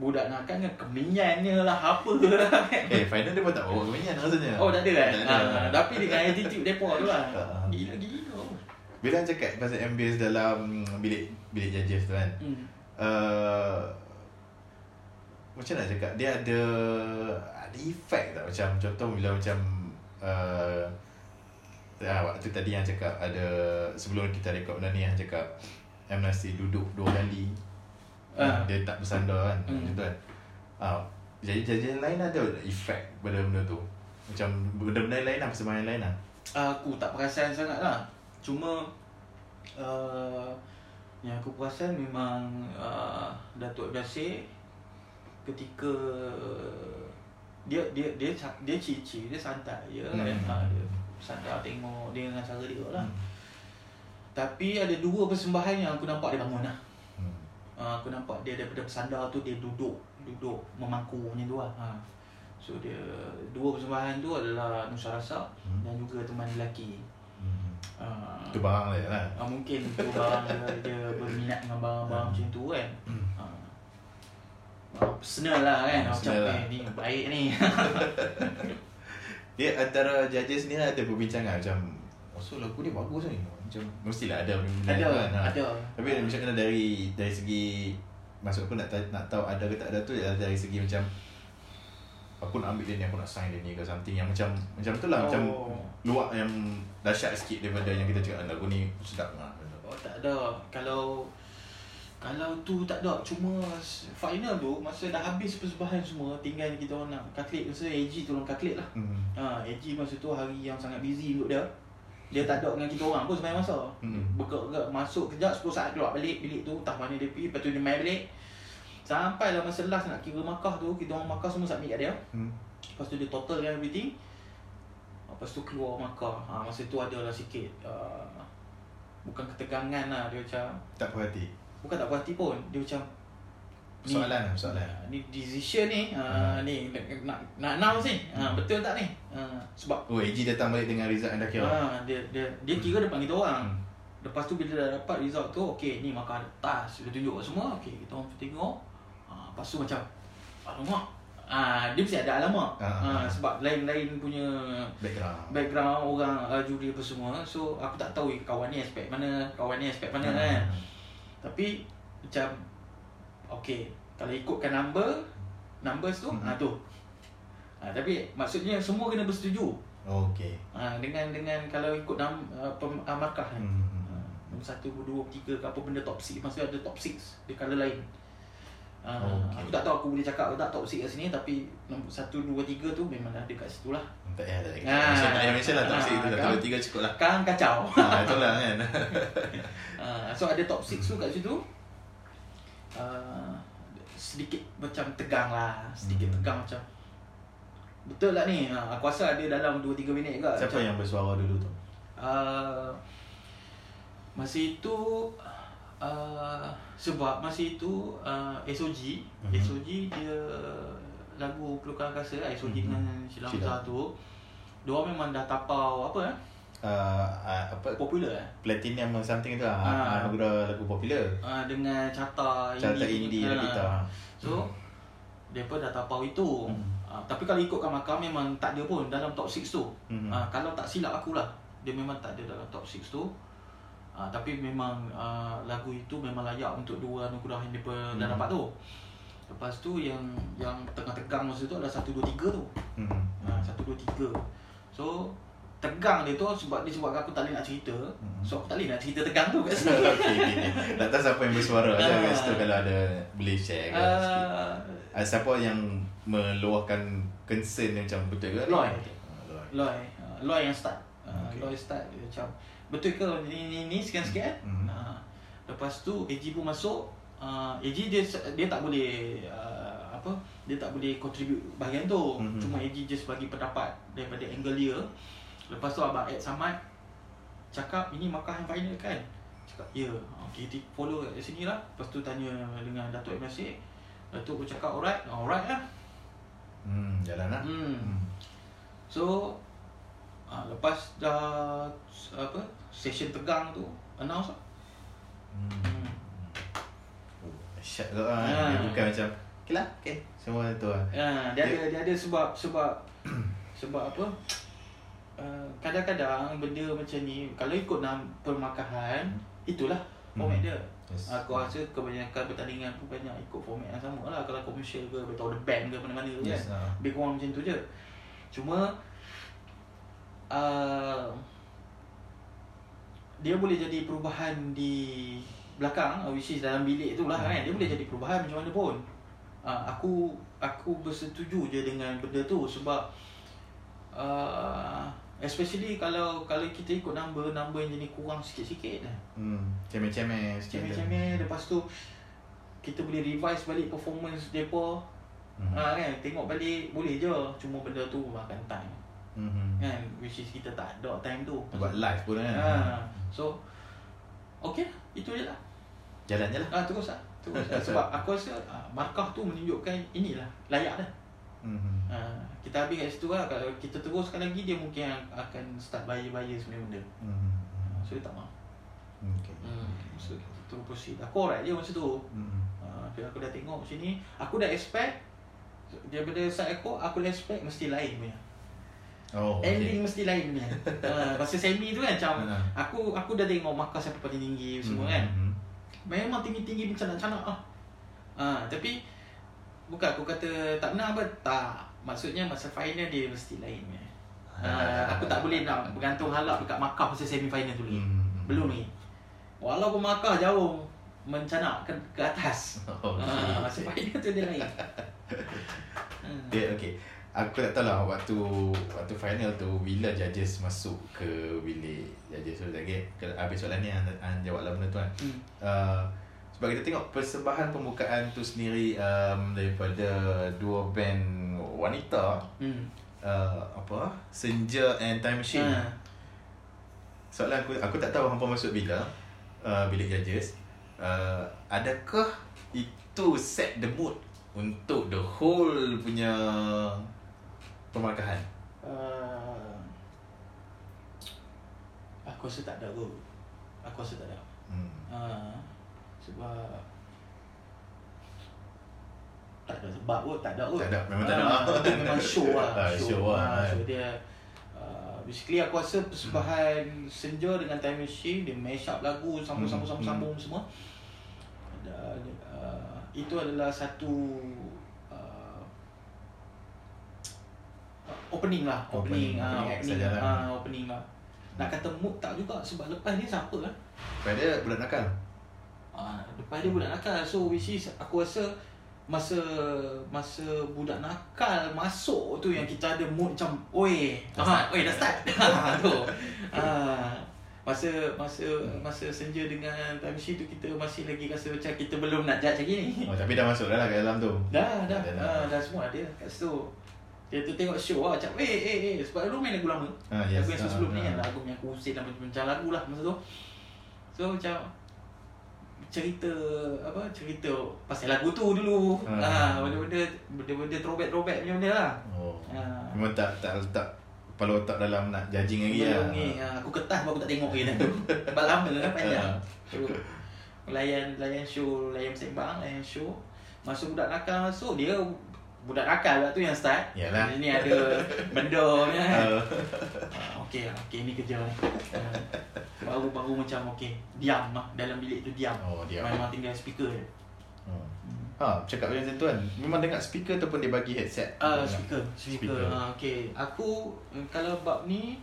budak nak kan kemenyannya lah apa lah kan. Eh final dia pun tak bawa kemenyan rasanya. Oh tak ada kan? Tak ada. Ha, tapi dengan attitude depa tu lah. Gila-gila. Bila cakap pasal ambience dalam bilik bilik judges tu kan. Hmm. Uh, macam nak cakap? Dia ada ada efek tak? Macam contoh bila macam uh, ya, waktu tadi yang cakap ada sebelum kita rekod benda ni yang cakap M. Nasir duduk dua kali. Uh. dia tak bersandar kan? Hmm. macam tu kan? Uh, jadi jadi lain ada efek pada benda tu? Macam benda-benda lain lah persembahan lain lah? Aku tak perasan sangat lah. Cuma uh, yang aku perasan memang uh, Datuk Basir ketika dia dia dia dia cici dia santai ya hmm. kan dia santai tengok dia dengan cara dia lah hmm. tapi ada dua persembahan yang aku nampak dia bangun lah uh, aku nampak dia daripada bersandar tu dia duduk duduk memangku macam tu lah. Ha. So dia dua persembahan tu adalah Nusa Rasa hmm. dan juga teman lelaki. Uh, itu barang dia lah. Uh, mungkin itu barang dia, dia berminat dengan barang-barang hmm. macam tu kan. Hmm. Uh, personal lah kan. Macam lah. Eh, ni baik ni. dia antara judges ni ada perbincangan macam Oh, so lagu dia bagus ni macam mestilah ada ada kan, ha. ada tapi ha. macam kena dari dari segi masuk aku nak nak tahu ada ke tak ada tu dari segi macam aku nak ambil dia ni aku nak sign dia ni ke something yang macam macam tu lah oh. macam luar yang dahsyat sikit daripada yang kita cakap lagu ni sedap lah oh tak ada kalau kalau tu tak ada cuma final tu masa dah habis persembahan semua tinggal kita orang nak kaklik masa AG tu orang kaklik lah hmm. ha, AG masa tu hari yang sangat busy untuk dia dia tak ada dengan kita orang pun sebenarnya masa. Hmm. Bergerak masuk kejap 10 saat keluar balik bilik tu entah mana dia pergi lepas tu dia main balik. Sampai lah masa last nak kira markah tu kita orang markah semua submit kat dia. Hmm. Lepas tu dia total kan everything. Lepas tu keluar markah. Ha, masa tu ada lah sikit uh, bukan ketegangan lah dia macam tak puas hati. Bukan tak puas hati pun. Dia macam Soalan lah, soalan. Ni decision ni, uh, hmm. ni nak nak announce ni. Uh, hmm. betul tak ni? Uh, sebab Oh, AG datang balik dengan result yang dah kira. Uh, dia dia dia kira hmm. depan kita orang. Hmm. Lepas tu bila dah dapat result tu, okey, ni maka ada tas, dia tunjuk semua. Okey, kita orang tengok. Uh, lepas tu macam alamak. Ah, uh, dia mesti ada alamak. Uh, uh, sebab lain-lain punya background. Background orang uh, juri apa semua. So aku tak tahu kawan ni aspek mana, kawan ni aspek mana uh, kan. Tapi macam Okay Kalau ikutkan number Numbers tu hmm. ha, tu ha, Tapi maksudnya semua kena bersetuju Okay ha, Dengan dengan kalau ikut nam, uh, pem, uh, markah kan hmm. ha, Nombor satu, dua, tiga ke apa benda top 6 Maksudnya ada top 6 Dia colour lain Uh, okay. Aku tak tahu aku boleh cakap ke tak top 6 kat sini Tapi nombor 1, 2, 3 tu memang dah dekat situ lah. Tak payah tak payah Tak payah mention lah top 6 tu 1, 2, 3 cukup lah. Kan kacau. Ha, Itulah kan. Uh, So ada 6 tu kat situ. Uh, sedikit macam tegang lah sedikit hmm. tegang macam. Betul lah ni? Ha, aku rasa ada dalam 2-3 minit juga siapa macam, yang bersuara dulu tu? Uh, masa itu uh, sebab masa itu uh, SOG hmm. SOG dia lagu pelukan angkasa lah SOG hmm. dengan Silam tu. Dua memang dah tapau apa eh? Uh, uh, apa? Popular eh? Platinum something tu lah. Uh, uh, anugerah lagu popular. Uh, dengan carta carta indie, indie uh, kita so hmm. depa dah tapau itu. Hmm. uh, tapi kalau ikutkan makam memang tak ada pun dalam top 6 tu. Hmm. uh, kalau tak silap aku lah. Dia memang tak ada dalam top 6 tu uh, tapi memang uh, lagu itu memang layak untuk dua anugerah yang depa hmm. dah dapat tu lepas tu yang yang tengah tegang masa tu adalah 1 2 3 tu hmm. uh, 1 2 3 so tegang dia tu sebab dia sebab aku tak boleh nak cerita. Hmm. So aku tak boleh nak cerita tegang tu kat sini. Okey. Tak tahu siapa yang bersuara aja kat situ kalau ada boleh share ke uh, sikit. Uh, siapa yang meluahkan concern yang macam betul ke? Loy. Loy. Loy yang start. Uh, okay. Loy start dia macam betul ke? Ni ni, ni sekian-sekian? Hmm. Uh, Lepas tu AG pun masuk. Uh, AG dia dia tak boleh uh, apa? Dia tak boleh contribute bahagian tu. Mm-hmm. cuma AG just bagi pendapat daripada angle dia. Lepas tu abang Ed Samad cakap ini markah yang final kan? Cakap ya. Okay, kita follow kat sini lah. Lepas tu tanya dengan Datuk MSC Datuk pun cakap alright alright lah. Hmm jalan lah. Hmm. hmm. so uh, lepas dah apa session tegang tu announce lah hmm. hmm. Oh, Syak lah ha. Dia bukan macam Okay lah Okay Semua tu lah ha, dia, dia, ada, dia ada sebab Sebab Sebab apa uh, Kadang-kadang Benda macam ni Kalau ikut dalam Permakahan hmm. Itulah Format hmm. dia yes. Aku rasa kebanyakan pertandingan pun Banyak ikut format yang sama lah Kalau commercial ke Atau the band ke Mana-mana yes, kan uh. Lebih kurang macam tu je Cuma uh, Dia boleh jadi perubahan Di belakang which is dalam bilik tu lah kan dia boleh jadi perubahan macam mana pun uh, aku aku bersetuju je dengan benda tu sebab uh, especially kalau kalau kita ikut number number yang jadi kurang sikit-sikit lah. Hmm, cemeh-cemeh sikit. Cemeh-cemeh lepas tu kita boleh revise balik performance depa. Hmm. Ha, kan tengok balik boleh je cuma benda tu makan time. Hmm. Kan which is kita tak ada time tu. Buat live pun kan. Ha. So Okay, itu je lah. Jalan je lah. Ah, terus lah. Terus. Sebab aku rasa ah, markah tu menunjukkan inilah layak dah. Mm-hmm. Ah, kita habis kat situ lah. Kalau kita teruskan lagi, dia mungkin akan start bayar-bayar sebenarnya benda. Mm-hmm. Ah, so, dia tak mahu. Okay. Mm. So, kita terus proceed. Aku alright je masa tu. Mm-hmm. Ah, aku dah tengok macam ni. Aku dah expect. Daripada side aku, aku dah expect mesti lain punya. Oh, okay. Ending mesti lain punya. uh, masa semi tu kan macam, aku aku dah tengok markah siapa paling tinggi semua mm-hmm. kan. Hmm. Memang tinggi-tinggi macam nak canak lah. Ha, tapi bukan aku kata tak benar apa tak. Maksudnya masa final dia mesti lain. Ha, aku tak boleh nak bergantung halak dekat markah masa semi final tu lagi. Hmm. Belum ni. Walaupun markah jauh mencanak ke, ke atas. Okay. Ha, masa final tu dia lain. Dia yeah, okey. Aku tak tahu lah waktu waktu final tu bila judges masuk ke bilik judges tu lagi habis soalan ni an jawab lah benda tu kan. Hmm. Uh, sebab kita tengok persembahan pembukaan tu sendiri um, daripada dua band wanita hmm. uh, apa Senja and Time Machine. Hmm. Soalan aku aku tak tahu hampa masuk bila uh, bilik judges. Uh, adakah itu set the mood untuk the whole punya pemarkahan? Uh, aku rasa tak ada kot. Aku rasa tak ada. Hmm. Uh, sebab tak ada sebab kot, tak ada kot. Tak ada, memang tak ada. Uh, memang show lah. Uh, show, show lah. Uh, so dia uh, basically aku rasa persembahan hmm. senja dengan time machine dia mash up lagu sambung-sambung-sambung hmm. semua. Dan uh, itu adalah satu opening lah opening opening, opening, opening, opening, lah. uh, opening lah. Nak kata mood tak juga sebab lepas ni siapa lah? Lepas dia bulan nakal. Uh, lepas dia bulan nakal. So which is aku rasa masa masa budak nakal masuk tu yang kita ada mood macam oi ha oi dah start. Tu. Uh, masa masa masa senja dengan time machine tu kita masih lagi rasa macam kita belum nak judge lagi ni. Oh tapi dah masuk dah lah ke dalam tu? Dah dah. Dah, dah, dah semua ada kat situ dia tu tengok show lah macam eh eh eh sebab dulu main lagu lama ah, yes. lagu yang sebelum uh, ni uh, lagu yang aku usir dan macam lagu lah masa tu so macam cerita apa cerita pasal lagu tu dulu uh, ah benda-benda benda-benda throwback throwback macam benda lah oh. Uh. memang tak tak letak kepala otak dalam nak judging lagi lah. Ni, aku ketah aku tak tengok lagi tu. Sebab lama kan panjang. So, layan layan show, layan sembang, layan show. Masuk budak nakal masuk dia budak nakal lah tu yang start. Yalah. Ini ada benda ni kan. Uh. okey, okey ni kerja ni. Baru-baru macam okey, diam lah dalam bilik tu diam. Oh, diam. Memang tinggal speaker je. Hmm. Ha, cakap macam tu kan. Memang dengar speaker ataupun dia bagi headset? Ah, uh, speaker. Speaker. speaker. Uh, okey, aku kalau bab ni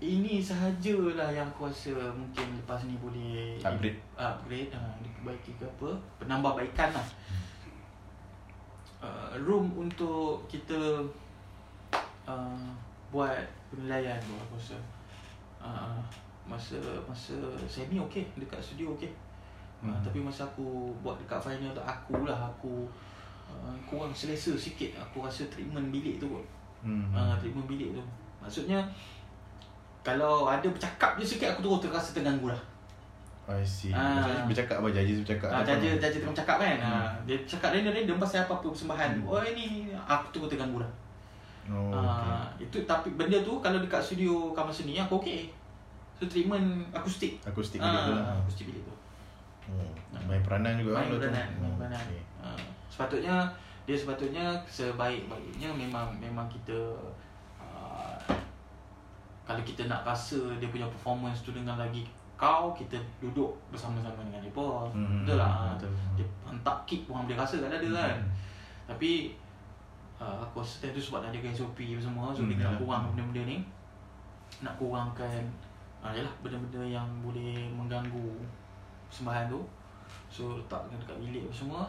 ini sahajalah yang aku rasa mungkin lepas ni boleh upgrade upgrade uh, diperbaiki ke apa penambahbaikan lah hmm uh, room untuk kita uh, buat penilaian tu aku rasa uh, masa masa semi okey dekat studio okey. Hmm. uh, tapi masa aku buat dekat final tu aku lah aku uh, kurang selesa sikit. Aku rasa treatment bilik tu hmm. uh, treatment bilik tu. Maksudnya kalau ada bercakap je sikit aku terus terasa terganggu lah I see. Uh, Maksudnya bercakap apa? Judges bercakap uh, Judges, judges tengah bercakap kan hmm. uh, Dia cakap random-random pasal apa-apa persembahan hmm. Oh ini Aku terus terganggu lah oh, okay. Itu tapi benda tu Kalau dekat studio kamar seni Aku okay So treatment akustik Akustik bilik tu lah Akustik bilik tu oh, Main peranan juga Main peranan, tu. main peranan. Okay. Uh, Sepatutnya Dia sepatutnya Sebaik-baiknya Memang Memang kita kalau kita nak rasa dia punya performance tu dengan lagi kau kita duduk bersama-sama dengan dia pun. Hmm, betul lah betul. dia hentak kick pun boleh rasa kan ada hmm. kan? tapi uh, aku rasa tu sebab dah jaga SOP semua so hmm, dia nak kurang benda-benda ni. Nak kurangkan uh, yalah benda-benda yang boleh mengganggu sembahan tu. So letak dekat bilik semua.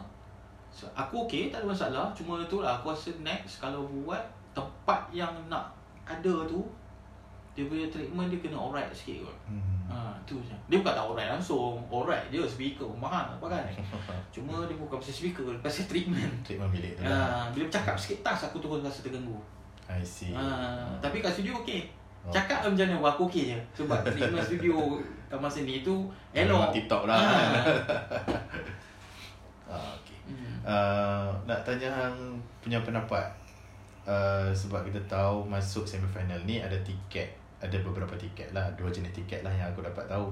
So, aku okey tak ada masalah. Cuma tu lah aku rasa next kalau buat tempat yang nak ada tu dia punya treatment dia kena alright sikit kot. Hmm. Ha, tu je. Dia bukan tak alright langsung. Alright je speaker mahal apa kan. Cuma dia bukan pasal speaker, pasal treatment. Treatment bilik tu. Ha, lah. bila bercakap sikit tas aku terus rasa terganggu. I see. Ha, hmm. tapi kat studio okey. Oh. Cakap macam mana aku okey je. Sebab treatment studio kamar sini tu elok. TikTok lah. Ha. ha, okay. hmm. uh, nak tanya hang punya pendapat. Uh, sebab kita tahu masuk semi final ni ada tiket ada beberapa tiket lah dua jenis tiket lah yang aku dapat tahu.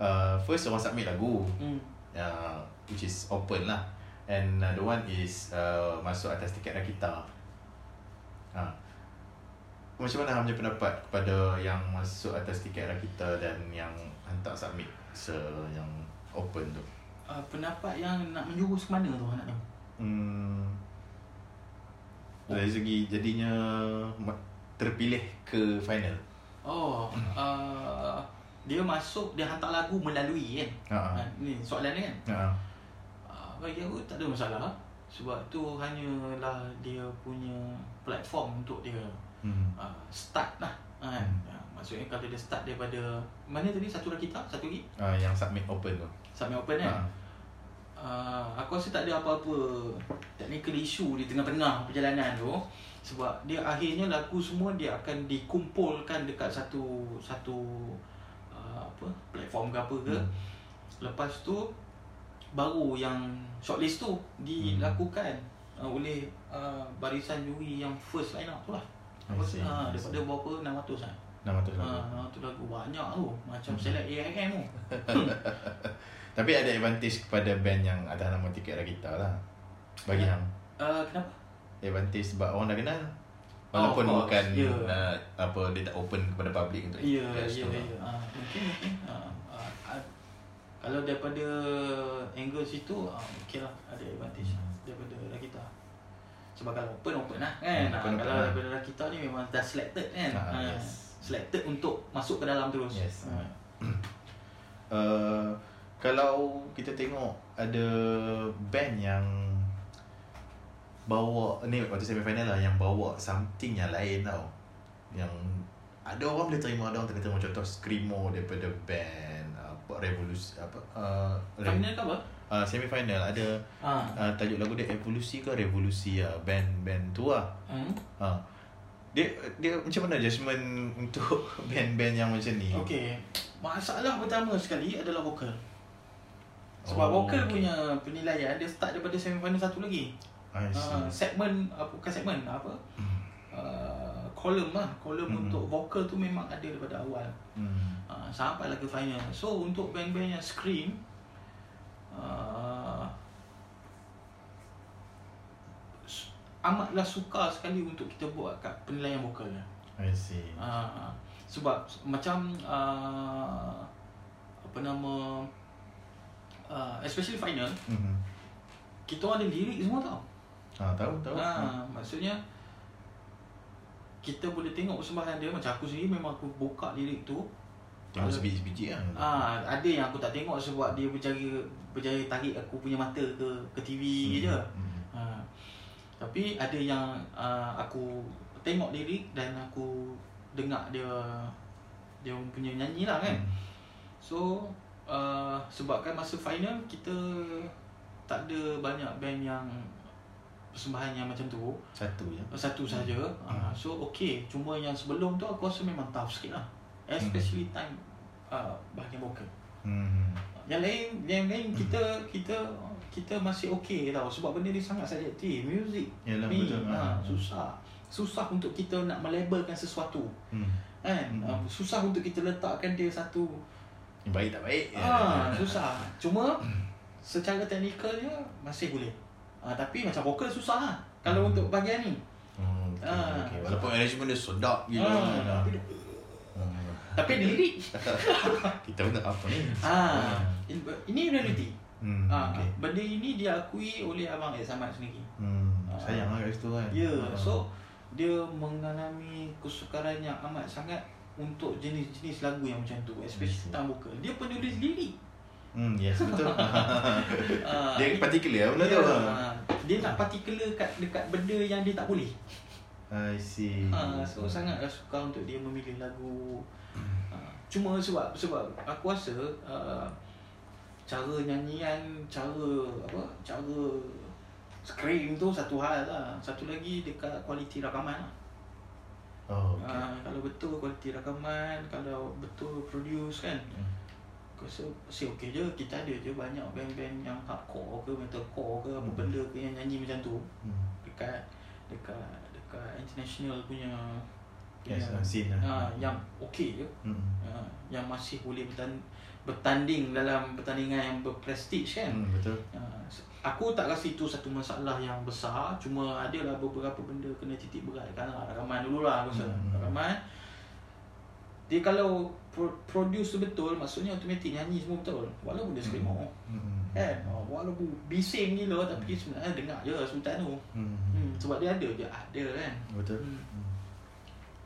Uh, first orang submit lagu hmm. uh, which is open lah. And the one is uh, masuk atas tiket Rakita. Uh. macam mana punya pendapat kepada yang masuk atas tiket Rakita dan yang hantar submit se yang open tu? Uh, pendapat yang nak menjurus ke mana tu anak tu hmm, dari segi jadinya terpilih ke final Oh, uh, dia masuk dia hantar lagu melalui kan. Uh-huh. Ni soalan ni kan. Uh-huh. Uh, bagi aku tak ada masalah sebab tu hanyalah dia punya platform untuk dia hmm. uh, start lah kan. Hmm. Uh, maksudnya kalau dia start daripada mana tadi satu lagi kita satu lagi? Uh, yang submit open tu. Submit open kan. Uh. Uh, aku rasa tak ada apa-apa technical issue di tengah-tengah perjalanan tu sebab dia akhirnya lagu semua dia akan dikumpulkan dekat satu satu uh, apa platform ke apa ke. Hmm. lepas tu baru yang shortlist tu dilakukan hmm. uh, oleh uh, barisan juri yang first line up tu lah. Apa see, uh, daripada berapa? 600 lah. 600 lagu. Uh, 600 lagu. Banyak tu. Macam hmm. select AIM tu. Tapi ada advantage kepada band yang ada nama tiket kita lah. Bagi yang uh, kenapa advantage sebab orang dah kenal walaupun oh, bukan yeah. uh, apa dia tak open kepada public untuk ya ya ya mungkin mungkin uh, uh, kalau daripada angle situ uh, okey lah ada advantage hmm. daripada kita sebab kalau open open lah kan hmm, open, uh, kalau open. daripada kita ni memang dah selected kan uh, uh, yes. selected untuk masuk ke dalam terus yes. uh. uh, kalau kita tengok ada band yang bawa ni waktu semi final lah yang bawa something yang lain tau. Yang ada orang boleh terima ada orang tak terima. Contoh screamo daripada band apa revolusi apa uh, final ke apa? Uh, semi final ada uh. Uh, tajuk lagu dia evolusi ke revolusi lah band band tu lah. Hmm? uh. dia dia macam mana adjustment untuk band-band yang macam ni? Okey. Masalah pertama sekali adalah vokal. Sebab oh, vokal okay. punya penilaian dia start daripada semi final satu lagi uh, segmen uh, bukan segmen apa hmm. uh, column lah column hmm. untuk vocal tu memang ada daripada awal hmm. uh, sampai lagi final so untuk band-band yang scream uh, amatlah suka sekali untuk kita buat kat penilaian vokal I see. Uh, sebab macam uh, apa nama uh, especially final mm-hmm. kita ada lirik semua tau Ha, tahu, tahu. Ha, maksudnya kita boleh tengok persembahan dia macam aku sendiri memang aku buka lirik tu. Tengok sebiji-sebiji kan. Ha, ada yang aku tak tengok sebab dia berjaya berjaya tarik aku punya mata ke ke TV hmm. je. Hmm. Ha. Tapi ada yang uh, aku tengok lirik dan aku dengar dia dia punya nyanyi lah kan. Hmm. So uh, sebab kan masa final kita tak ada banyak band yang persembahan yang macam tu. Satu je satu saja. Hmm. uh, so okay. Cuma yang sebelum tu aku rasa memang tough sikit lah. Especially hmm. time uh, bahagian vokal. Hmm. yang lain yang lain kita kita kita masih okay tau. Sebab benda ni sangat subjektif music Yalah, ni betul, uh, susah. Susah untuk kita nak melabelkan sesuatu. Hmm. kan? Hmm. Uh, susah untuk kita letakkan dia satu. Baik tak baik. Ah, ya. susah. Cuma secara teknikalnya masih boleh Ah, tapi macam vokal susah lah kalau hmm. untuk bahagian ni. Hmm, okay, ah. okay. Walaupun arrangement dia sedap gila. Ah, kan. tapi, hmm. tapi dia lirik. Kita pun tak apa ni. Ah, hmm. ini reality. Hmm, ah, okay. Benda ini diakui oleh Abang Ed Samad sendiri. Hmm, ah. sayang lah kat situ kan. Ya, yeah. so dia mengalami kesukaran yang amat sangat untuk jenis-jenis lagu yang macam tu. Especially tentang vokal. Dia penulis lirik. Hmm, yes, betul. uh, dia particular benda yeah, tu. Uh, dia nak particular kat dekat benda yang dia tak boleh. I see. Uh, so hmm. sangatlah suka untuk dia memilih lagu. Uh, cuma sebab sebab aku rasa uh, cara nyanyian, cara apa? Cara scream tu satu hal lah. Satu lagi dekat kualiti rakaman lah. Oh, okay. uh, kalau betul kualiti rakaman, kalau betul produce kan. Hmm aku rasa masih okey je kita ada je banyak band-band yang hardcore ke metalcore ke apa hmm. benda ke yang nyanyi macam tu hmm. dekat dekat dekat international punya yes, punya, scene lah. ha, yang okey je hmm. ha, yang masih boleh bertanding, bertanding dalam pertandingan yang berprestige kan hmm, betul ha, aku tak rasa itu satu masalah yang besar cuma adalah beberapa benda kena titik berat kan rakaman dulu lah aku rasa hmm. rakaman dia kalau produce tu betul maksudnya automatik nyanyi semua betul walaupun dia screamo hmm. hmm. kan oh, walaupun bising gila tapi hmm. sebenarnya dengar je sebentar tu hmm. Hmm. sebab dia ada je ada kan betul hmm. Hmm.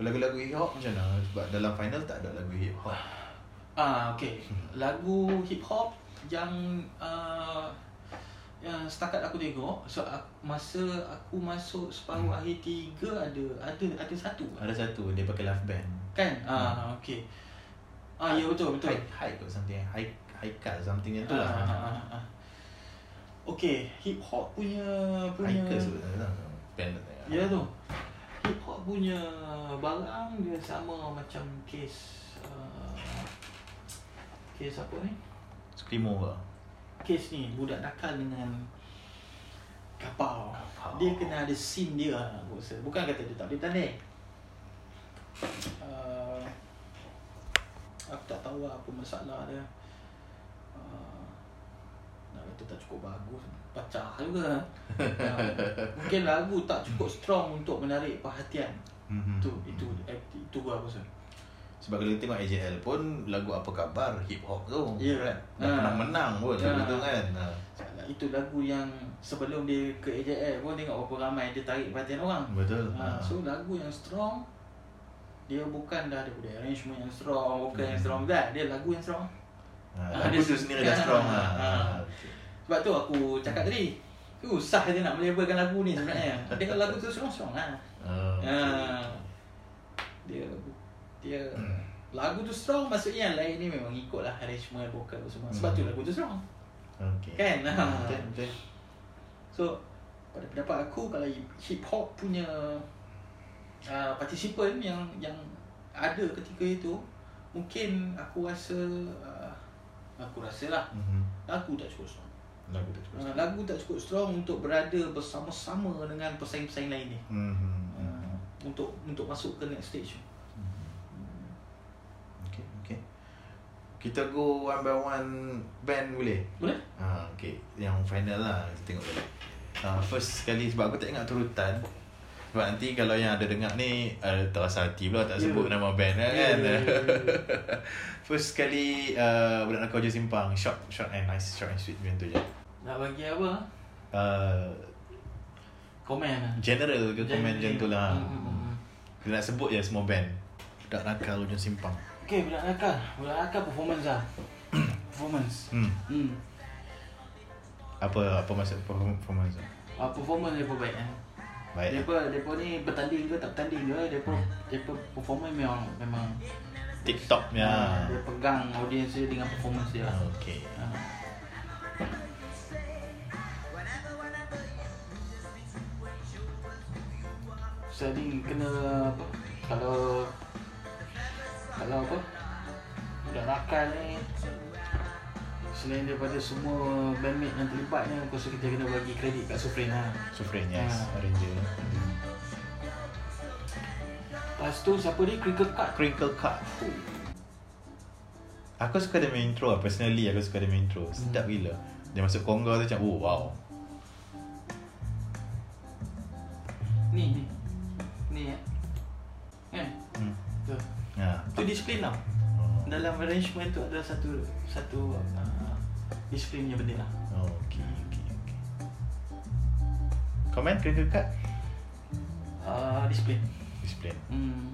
lagu-lagu hip hop macam mana sebab dalam final tak ada lagu hip hop ah okey hmm. lagu hip hop yang uh, yang setakat aku tengok so masa aku masuk separuh hmm. akhir tiga ada ada ada satu ada satu dia pakai live band kan ah hmm. Ah ya betul betul high high ke something high high cut something yang tu lah ah, ah, ah, ah. okey hip hop punya punya high sebenarnya band ya tu hip hop punya barang dia sama macam case uh, case apa ni screamo ke kes ni budak nakal dengan kapal. kapal. Dia kena ada scene dia aku rasa. Bukan kata dia tak boleh tanding. Uh, aku tak tahu apa masalah dia. Uh, nak kata tak cukup bagus. Pecah juga. uh, mungkin lagu tak cukup strong untuk menarik perhatian. Mm-hmm. Itu, itu, itu, itu aku rasa. Sebab kalau tengok AJL pun lagu apa khabar hip hop tu. Ya yeah. kan. Dah ha. pernah menang pun ha. tu kan. Ha. Itu lagu yang sebelum dia ke AJL pun tengok berapa ramai dia tarik perhatian orang. Betul. Ha. So lagu yang strong dia bukan dah ada arrangement yang strong, vocal hmm. yang strong dah. Dia lagu yang strong. Ha. Lagu dia, tu sendiri dah strong ha. ha. Sebab tu aku cakap tadi. Susah dia nak melabelkan lagu ni sebenarnya. Tapi kalau lagu tu strong strong lah. Oh, ha. Dia dia hmm. lagu tu strong maksudnya yang lain ni memang ikut lah arrangement vocal semua sebab hmm. tu lagu tu strong okay. kan ha. okay. Okay. so pada pendapat aku kalau hip hop punya uh, participant yang yang ada ketika itu mungkin aku rasa uh, aku rasa lah mm-hmm. lagu tak cukup strong lagu tak cukup strong. Uh, lagu tak cukup strong untuk berada bersama-sama dengan pesaing-pesaing lain ni mm-hmm. uh, untuk untuk masuk ke next stage Kita go one by one band boleh? Boleh. Ha, okay. Yang final lah kita tengok dulu. Ha, first sekali sebab aku tak ingat turutan. Sebab nanti kalau yang ada dengar ni uh, terasa hati pula tak yeah. sebut nama band yeah, kan. Yeah, yeah, yeah. first sekali uh, budak nak kau je simpang. Short, short and nice, short and sweet macam tu je. Nak bagi apa? Uh, komen lah. General ke komen macam tu lah. Mm, mm, mm. Kita nak sebut je semua band. Budak nakal ujung simpang. Okay, budak nakal. Budak nakal performance lah. performance. Hmm. hmm. Apa apa maksud performance? Ah, performance dia baik kan. Baik. Depa depa ni bertanding ke tak bertanding ke, depa hmm. depa performance memang memang TikTok ya. Dia pegang audience dia dengan performance dia. Okay. Uh. Sering kena apa? Kalau kalau apa? Budak nakal ni Selain daripada semua bandmate yang terlibat ni Aku rasa kita kena bagi kredit kat Sufrin lah. Sufrin yes, ha. arranger Lepas tu siapa ni? Crinkle Cut? Crinkle Cut. Aku suka dia main intro lah. Personally aku suka dia main intro. Sedap hmm. gila. Dia masuk conga tu macam Oh wow. Ni ni. Ni ya Eh. Hmm. Tu ha. Tu disiplin tau. Oh. Dalam arrangement tu ada satu Satu uh, Disiplin yang penting lah. Oh, Okay okay okay. Comment Crinkle Cut uh, Disiplin Disiplin Hmm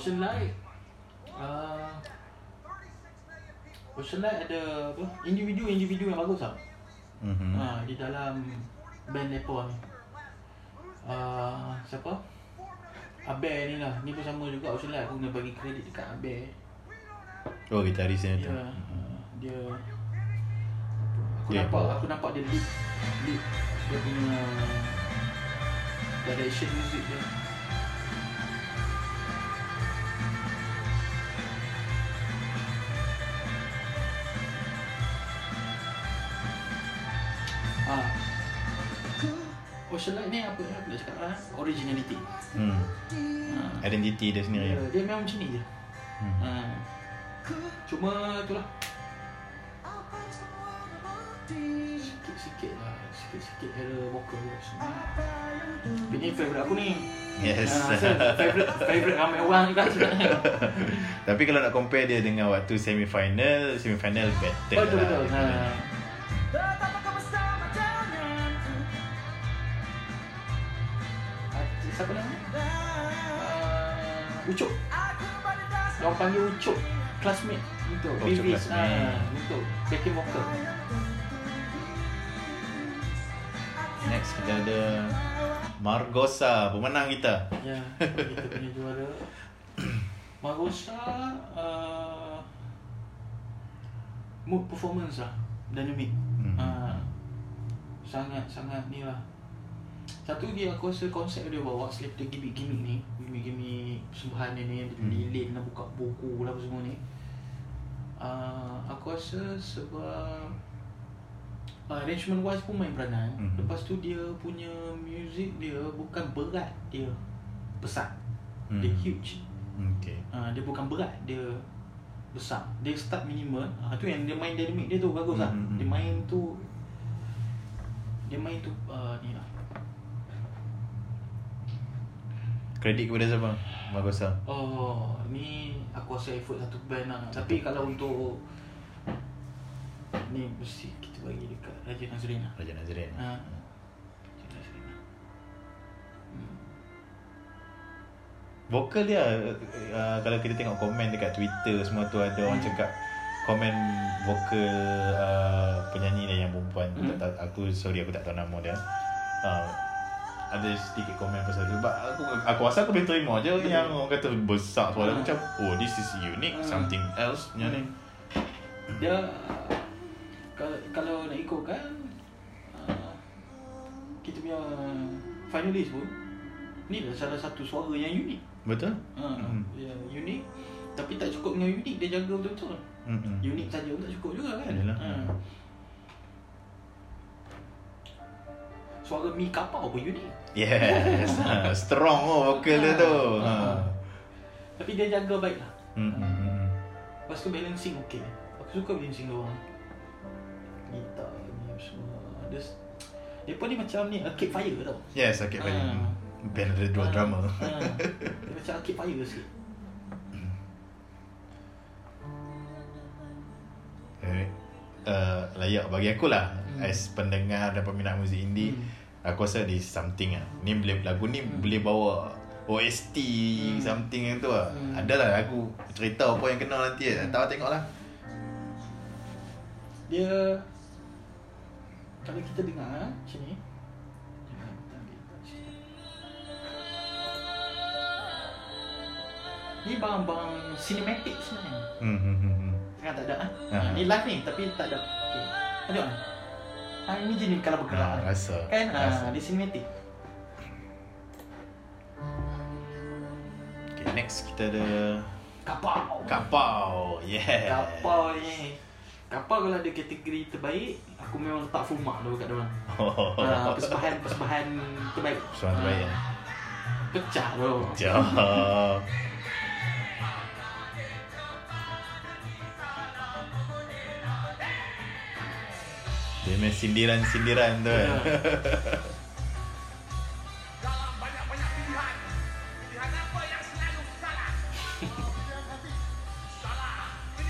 Ocean Light. Uh, Ocean Light ada apa? Individu-individu yang bagus tau. Mm-hmm. Ha, di dalam band Nepal ni. Uh, siapa? Abe ni lah. Ni pun sama juga Ocean Light. Aku kena bagi kredit dekat Abe. Oh, gitaris yang tu. Ya. Uh, dia aku yeah. nampak aku nampak dia lead lead dia punya direction music dia. Cakap lah originality. Hmm. Ha. Identity dia sendiri. Ya, dia memang macam ni je. Hmm. Ha. Cuma itulah. Sikit-sikit lah Sikit-sikit era vocal semua Ini favourite aku ni Yes uh, Favourite Favourite ramai orang juga sebenarnya Tapi kalau nak compare dia dengan waktu semi-final Semi-final better oh, betul, lah betul. Ha. Ucup. Orang panggil Ucup. Classmate untuk oh, Babies. Uh, untuk backing vocal. Next kita ada Margosa, pemenang kita. Ya, kita punya juara. Margosa uh, mood performance lah, dynamic. Hmm. Uh, sangat sangat ni lah satu lagi aku rasa konsep dia bawa Slave the gimmick-gimmick ni Gimmick-gimmick persembahan ni ni hmm. Lilin nak buka buku lah apa semua ni uh, Aku rasa sebab uh, Arrangement wise pun main peranan hmm. Lepas tu dia punya music dia bukan berat dia Besar hmm. Dia huge okay. uh, Dia bukan berat dia besar Dia start minimal uh, Tu yang dia main dynamic dia tu bagus hmm. lah Dia main tu Dia main tu uh, ni lah Kredit kepada siapa? Magosa. Oh, ni aku rasa effort satu band lah. Tapi kalau untuk ni mesti kita bagi dekat Raja Nazrin lah. Raja Nazrin. Ha. Raja Nazrin. Hmm. Vokal dia uh, kalau kita tengok komen dekat Twitter semua tu ada hmm. orang cakap komen vokal uh, penyanyi dia yang perempuan. Hmm. aku sorry aku tak tahu nama dia. Uh, ada sedikit komen pasal tu sebab aku aku rasa aku boleh terima je yeah. yang orang kata besar suara uh. macam oh this is unique uh. something else punya ni dia kalau kalau nak ikut kan uh, kita punya finalist pun ni dah salah satu suara yang unik betul uh, mm. ya unik tapi tak cukup dengan unik dia jaga betul-betul mm-hmm. unik saja pun tak cukup juga kan Yalah. Uh. suara mi kapau pun unik. Yes. Ha, strong oh vokal dia tu. Ha. ha. Tapi dia jaga baik lah. Hmm. hmm, hmm, hmm. Lepas tu balancing okey. Aku suka balancing dia orang. Gitar ni semua. Dia dia pun ni macam ni Arcade Fire tau Yes Arcade Fire ha. Band ada dua ha. drama ha. Dia macam Arcade Fire sikit Uh, layak bagi aku lah hmm. as pendengar dan peminat muzik indie hmm aku rasa this something lah ni boleh lagu ni hmm. boleh bawa OST hmm. something yang tu lah hmm. adalah lagu cerita apa yang kena nanti hmm. tahu tengok lah dia kalau kita dengar macam ni Ni bang-bang cinematic sebenarnya. Hmm, hmm, hmm. hmm. Kan tak ada kan? Uh-huh. Ni live ni tapi tak ada. Okay. Ada kan? Ha, ini jenis kalau bergerak. Ha, rasa. Kan? Ha, di cinematic. Okay, next kita ada... Kapau. Kapau. Yeah. Kapau ni. Kapau kalau ada kategori terbaik, aku memang letak full mark dulu kat dalam. Oh. Uh, persembahan, persembahan terbaik. Persembahan terbaik, uh, ya. Pecah tu. Pecah. Dia main sindiran-sindiran tu kan.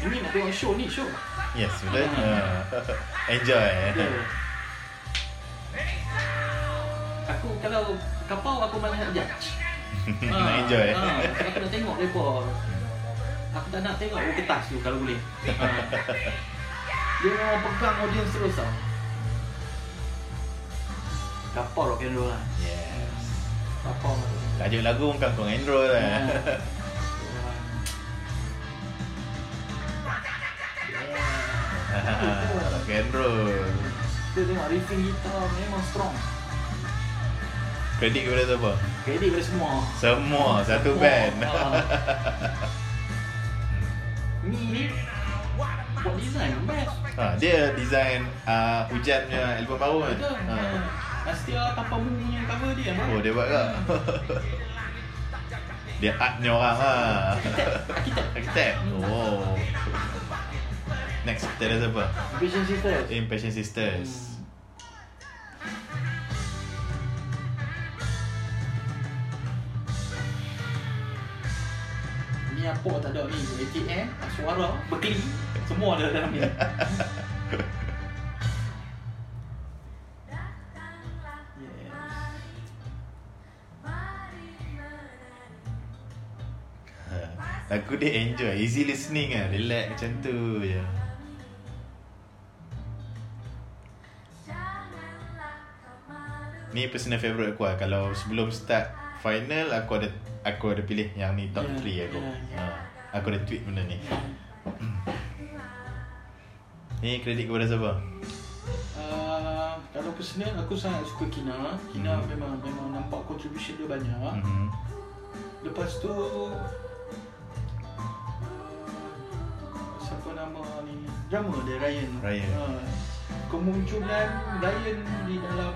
Ini nak tengok show ni, show. Yes, betul. Uh, enjoy. Yeah. Aku kalau kapau aku malah nak judge. nak enjoy. Ha, aku nak tengok lepa. Aku tak nak tengok kertas tu kalau boleh. Ha. Dia memang pegang audience terus tau. Kapal rock and roll lah. Yes. Kapal. Tajuk lagu pun kan rock and roll lah. Yeah. rock and roll. Kita tengok riffing gitar memang strong. Kredit kepada siapa? Kredit kepada semua. Semua, satu band. Ni ni buat design best. Ha, dia design uh, hujan punya album baru kan. Betul. Ha. Astia tanpa mumi yang cover dia? Oh dia buat ke? dia artnya orang lah Arkitek Arkitek? Oh Next kita ada siapa? Impatient Sisters Impatient Sisters hmm. Apa tak ada ni ATM Suara Berkeli Semua ada dalam ni. Lagu dia enjoy Easy listening kan Relax macam tu je Ni personal favourite aku lah Kalau sebelum start final Aku ada Aku ada pilih yang ni top 3 yeah, aku yeah, yeah. Ha, Aku ada tweet benda ni yeah. Ni kredit kepada siapa? Uh, kalau personal aku sangat suka Kina Kina hmm. memang memang nampak contribution dia banyak hmm. Lepas tu drama dia Ryan. Ryan. Ha, kemunculan Ryan di dalam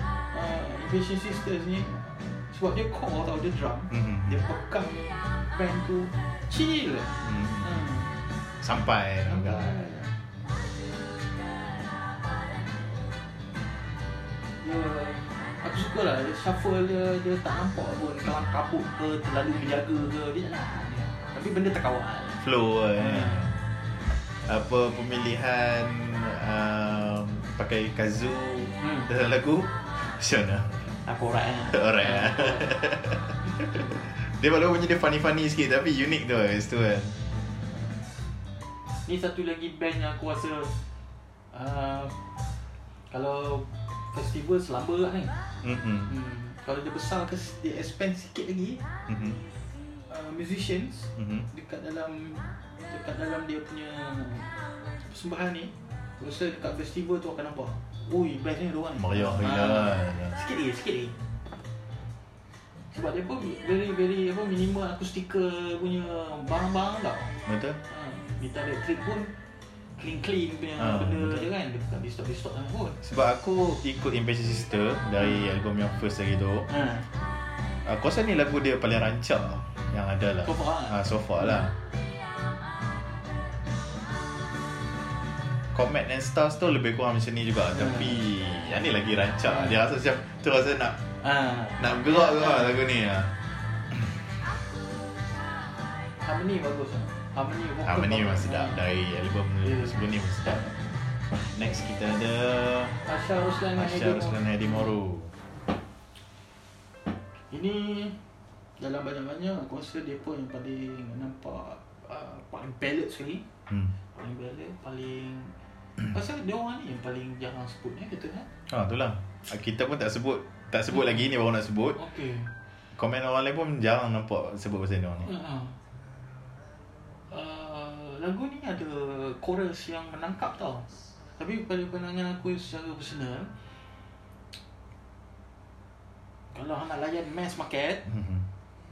uh, Invasion Sisters ni sebab dia core tau dia drum. Mm-hmm. Dia pegang band tu chill. Mm. Ha. Sampai. Sampai. Dia, aku suka lah dia shuffle dia, dia tak nampak pun kelam kabut ke terlalu menjaga ke dia lah. Tapi benda terkawal. Flow lah. Eh apa pemilihan um, pakai kazoo hmm. dalam lagu macam mana? Aku orang eh. Orang eh. dia walaupun punya dia funny-funny sikit tapi unik tu guys tu kan. Ni satu lagi band yang aku rasa uh, kalau festival selamba lah ni. Mm-hmm. Hmm. Kalau dia besar ke dia expand sikit lagi. Mm-hmm. Uh, musicians mm-hmm. dekat dalam dekat dalam dia punya persembahan ni rasa dekat festival tu akan nampak ui best ni diorang ni meriah ha, sikit lagi sikit lagi. Sebab dia pun very very apa minimal akustiker punya barang-barang tau. Betul. Ha, gitar elektrik pun clean clean punya ha, benda betul. je kan? Dia bukan disturb sangat pun. Sebab aku ikut Impatient Sister dari album yang first lagi tu. Ha. aku rasa ni lagu dia paling rancak yang ada lah. So far lah, ha, so far lah. Comet and Stars tu lebih kurang macam ni juga hmm. Tapi Yang ni lagi rancak hmm. Dia rasa macam Tu rasa nak hmm. Nak gerak ke lah lagu ni lah Harmony bagus lah Harmony, Harmony memang sedap Dari album yeah. sebelum ni memang sedap Next kita ada Asha Ruslan Asha Ruslan Hedi Moro. Ini dalam banyak-banyak aku rasa depa yang paling nampak uh, paling ballad sekali. Hmm. Paling ballad, paling Pasal dia orang ni yang paling jarang sebut ni kata kan? Ha, itulah. Kita pun tak sebut. Tak sebut hmm. lagi ni baru nak sebut. Okey. Komen orang lain pun jarang nampak sebut pasal dia orang ni. Uh-huh. Uh, lagu ni ada chorus yang menangkap tau. Tapi pada pandangan aku secara personal, kalau nak layan mass market, mm-hmm.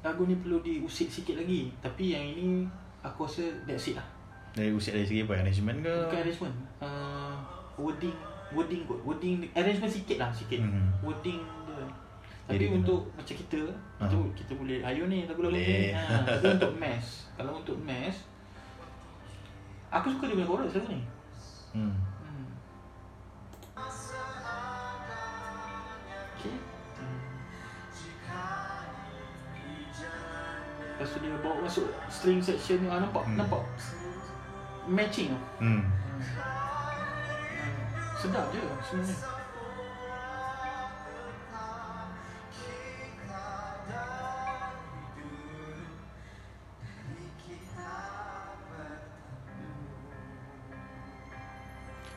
lagu ni perlu diusik sikit lagi. Tapi yang ini aku rasa that's it lah. Dari usik dari segi apa? Arrangement ke? Bukan arrangement. Uh, wording, wording kot. Wording, arrangement sikit lah sikit. Mm-hmm. Wording dia. Tapi Jadi untuk kena. macam kita, uh-huh. kita, kita boleh, ayo ni lagu-lagu ni. Ha, tapi untuk mass. Kalau untuk mass, aku suka dia punya chorus lagu ni. Hmm. Lepas tu dia bawa masuk string section ni ah, Nampak? Hmm. Nampak? Matching tu hmm. hmm. Sedap je sebenarnya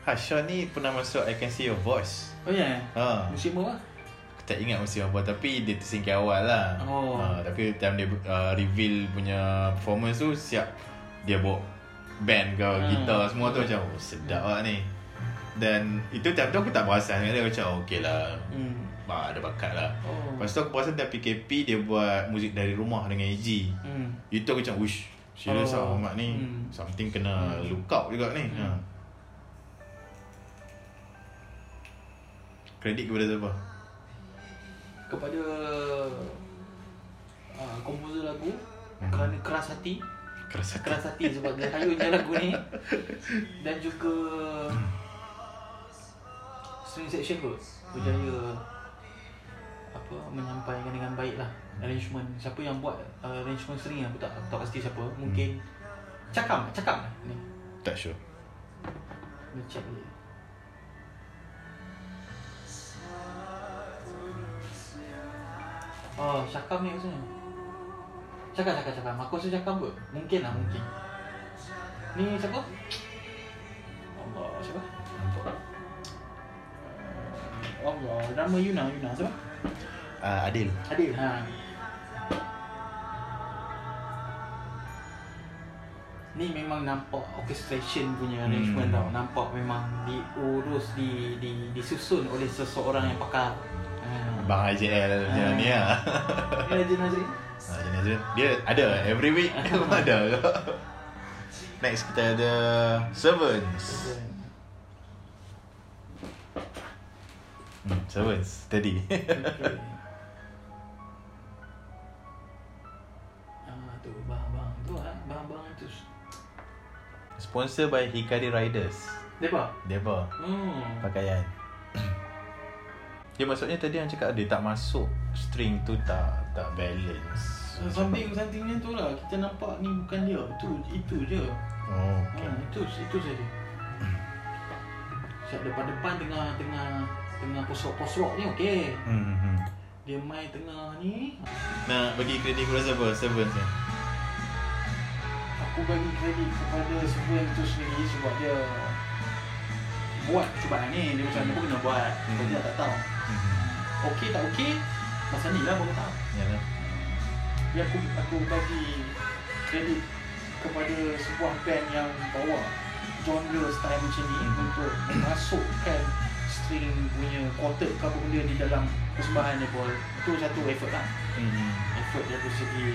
Hasha ni pernah masuk I Can See Your Voice Oh ya? Yeah. Ha. Musim apa? tak ingat mesti apa tapi dia tersingkir awal lah oh. uh, tapi time dia uh, reveal punya performance tu siap dia bawa band ke hmm. gitar semua tu macam oh, sedap lah ni dan itu time tu aku tak perasan dia macam okey lah hmm. bah, ada bakat lah oh. lepas tu aku perasan time PKP dia buat muzik dari rumah dengan AG hmm. itu aku macam wish serius oh. lah Ahmad ni hmm. something kena hmm. look out juga ni hmm. ha. kredit kepada siapa? kepada uh, komposer lagu hmm. kerana keras hati keras hati, keras hati sebab dia hayunnya lagu ni. Dan juga string section tu berjaya apa menyampaikan dengan baik lah arrangement. Siapa yang buat uh, arrangement string aku tak tak pasti siapa. Mungkin hmm. cakap cakap ni. Tak sure. Ni check dia Oh, Syakam ni maksudnya. Cakap, cakap, cakap. Aku rasa Syakam pun. Mungkin lah, mungkin. Ni siapa? Allah, siapa? Uh, Allah, nama Yuna, Yuna. Siapa? Uh, Adil. Adil, ha. Ni memang nampak orchestration punya arrangement hmm. tau. Nampak memang diurus, di, di, disusun oleh seseorang yang pakar. Bang IJL macam ni lah Dia Nazrin Dia ada every week ada. Next kita ada Servants. Hmm, Servants Tadi Sponsor by Hikari Riders. Depa? Depa. Hmm. Pakaian. Dia maksudnya tadi yang cakap dia tak masuk string tu tak tak balance. Something somethingnya tu lah kita nampak ni bukan dia. Itu itu je. Oh, okay. ha, itu itu saja. Siap depan-depan tengah tengah tengah post rock ni okey. Hmm, hmm. Dia main tengah ni. Nak bagi kredit kepada siapa? Seven ni. Aku bagi kredit kepada Seven tu sendiri sebab dia buat cubaan ni dia macam mana pun kena buat. Hmm. Dia tak tahu. Okey tak okey Masa ni lah baru tahu Yalah Yang aku, aku bagi kredit kepada sebuah band yang bawa genre style macam ni hmm. untuk memasukkan string punya quartet ke apa benda di dalam persembahan dia pun itu satu effort lah hmm. effort dari segi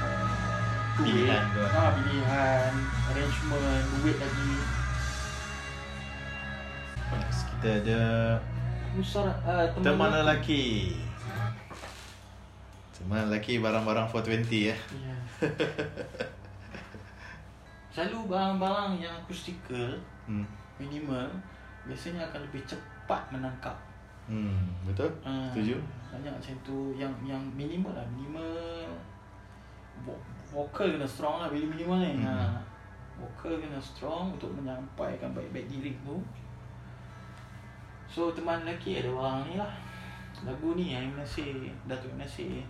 uh, pilihan ah, pilihan arrangement duit lagi kita ada Musara, uh, teman, teman lelaki. Teman lelaki barang-barang 420 ya. Yeah. Selalu barang-barang yang akustikal hmm. minimal biasanya akan lebih cepat menangkap. Hmm, betul? Uh, Setuju? Banyak macam tu yang yang minimal lah, minimal vokal kena strong lah bila minimal ni. Hmm. Ha. Vokal kena strong Untuk menyampaikan baik-baik diri tu So teman lelaki ada orang ni lah Lagu ni yang Nasir Datuk Nasir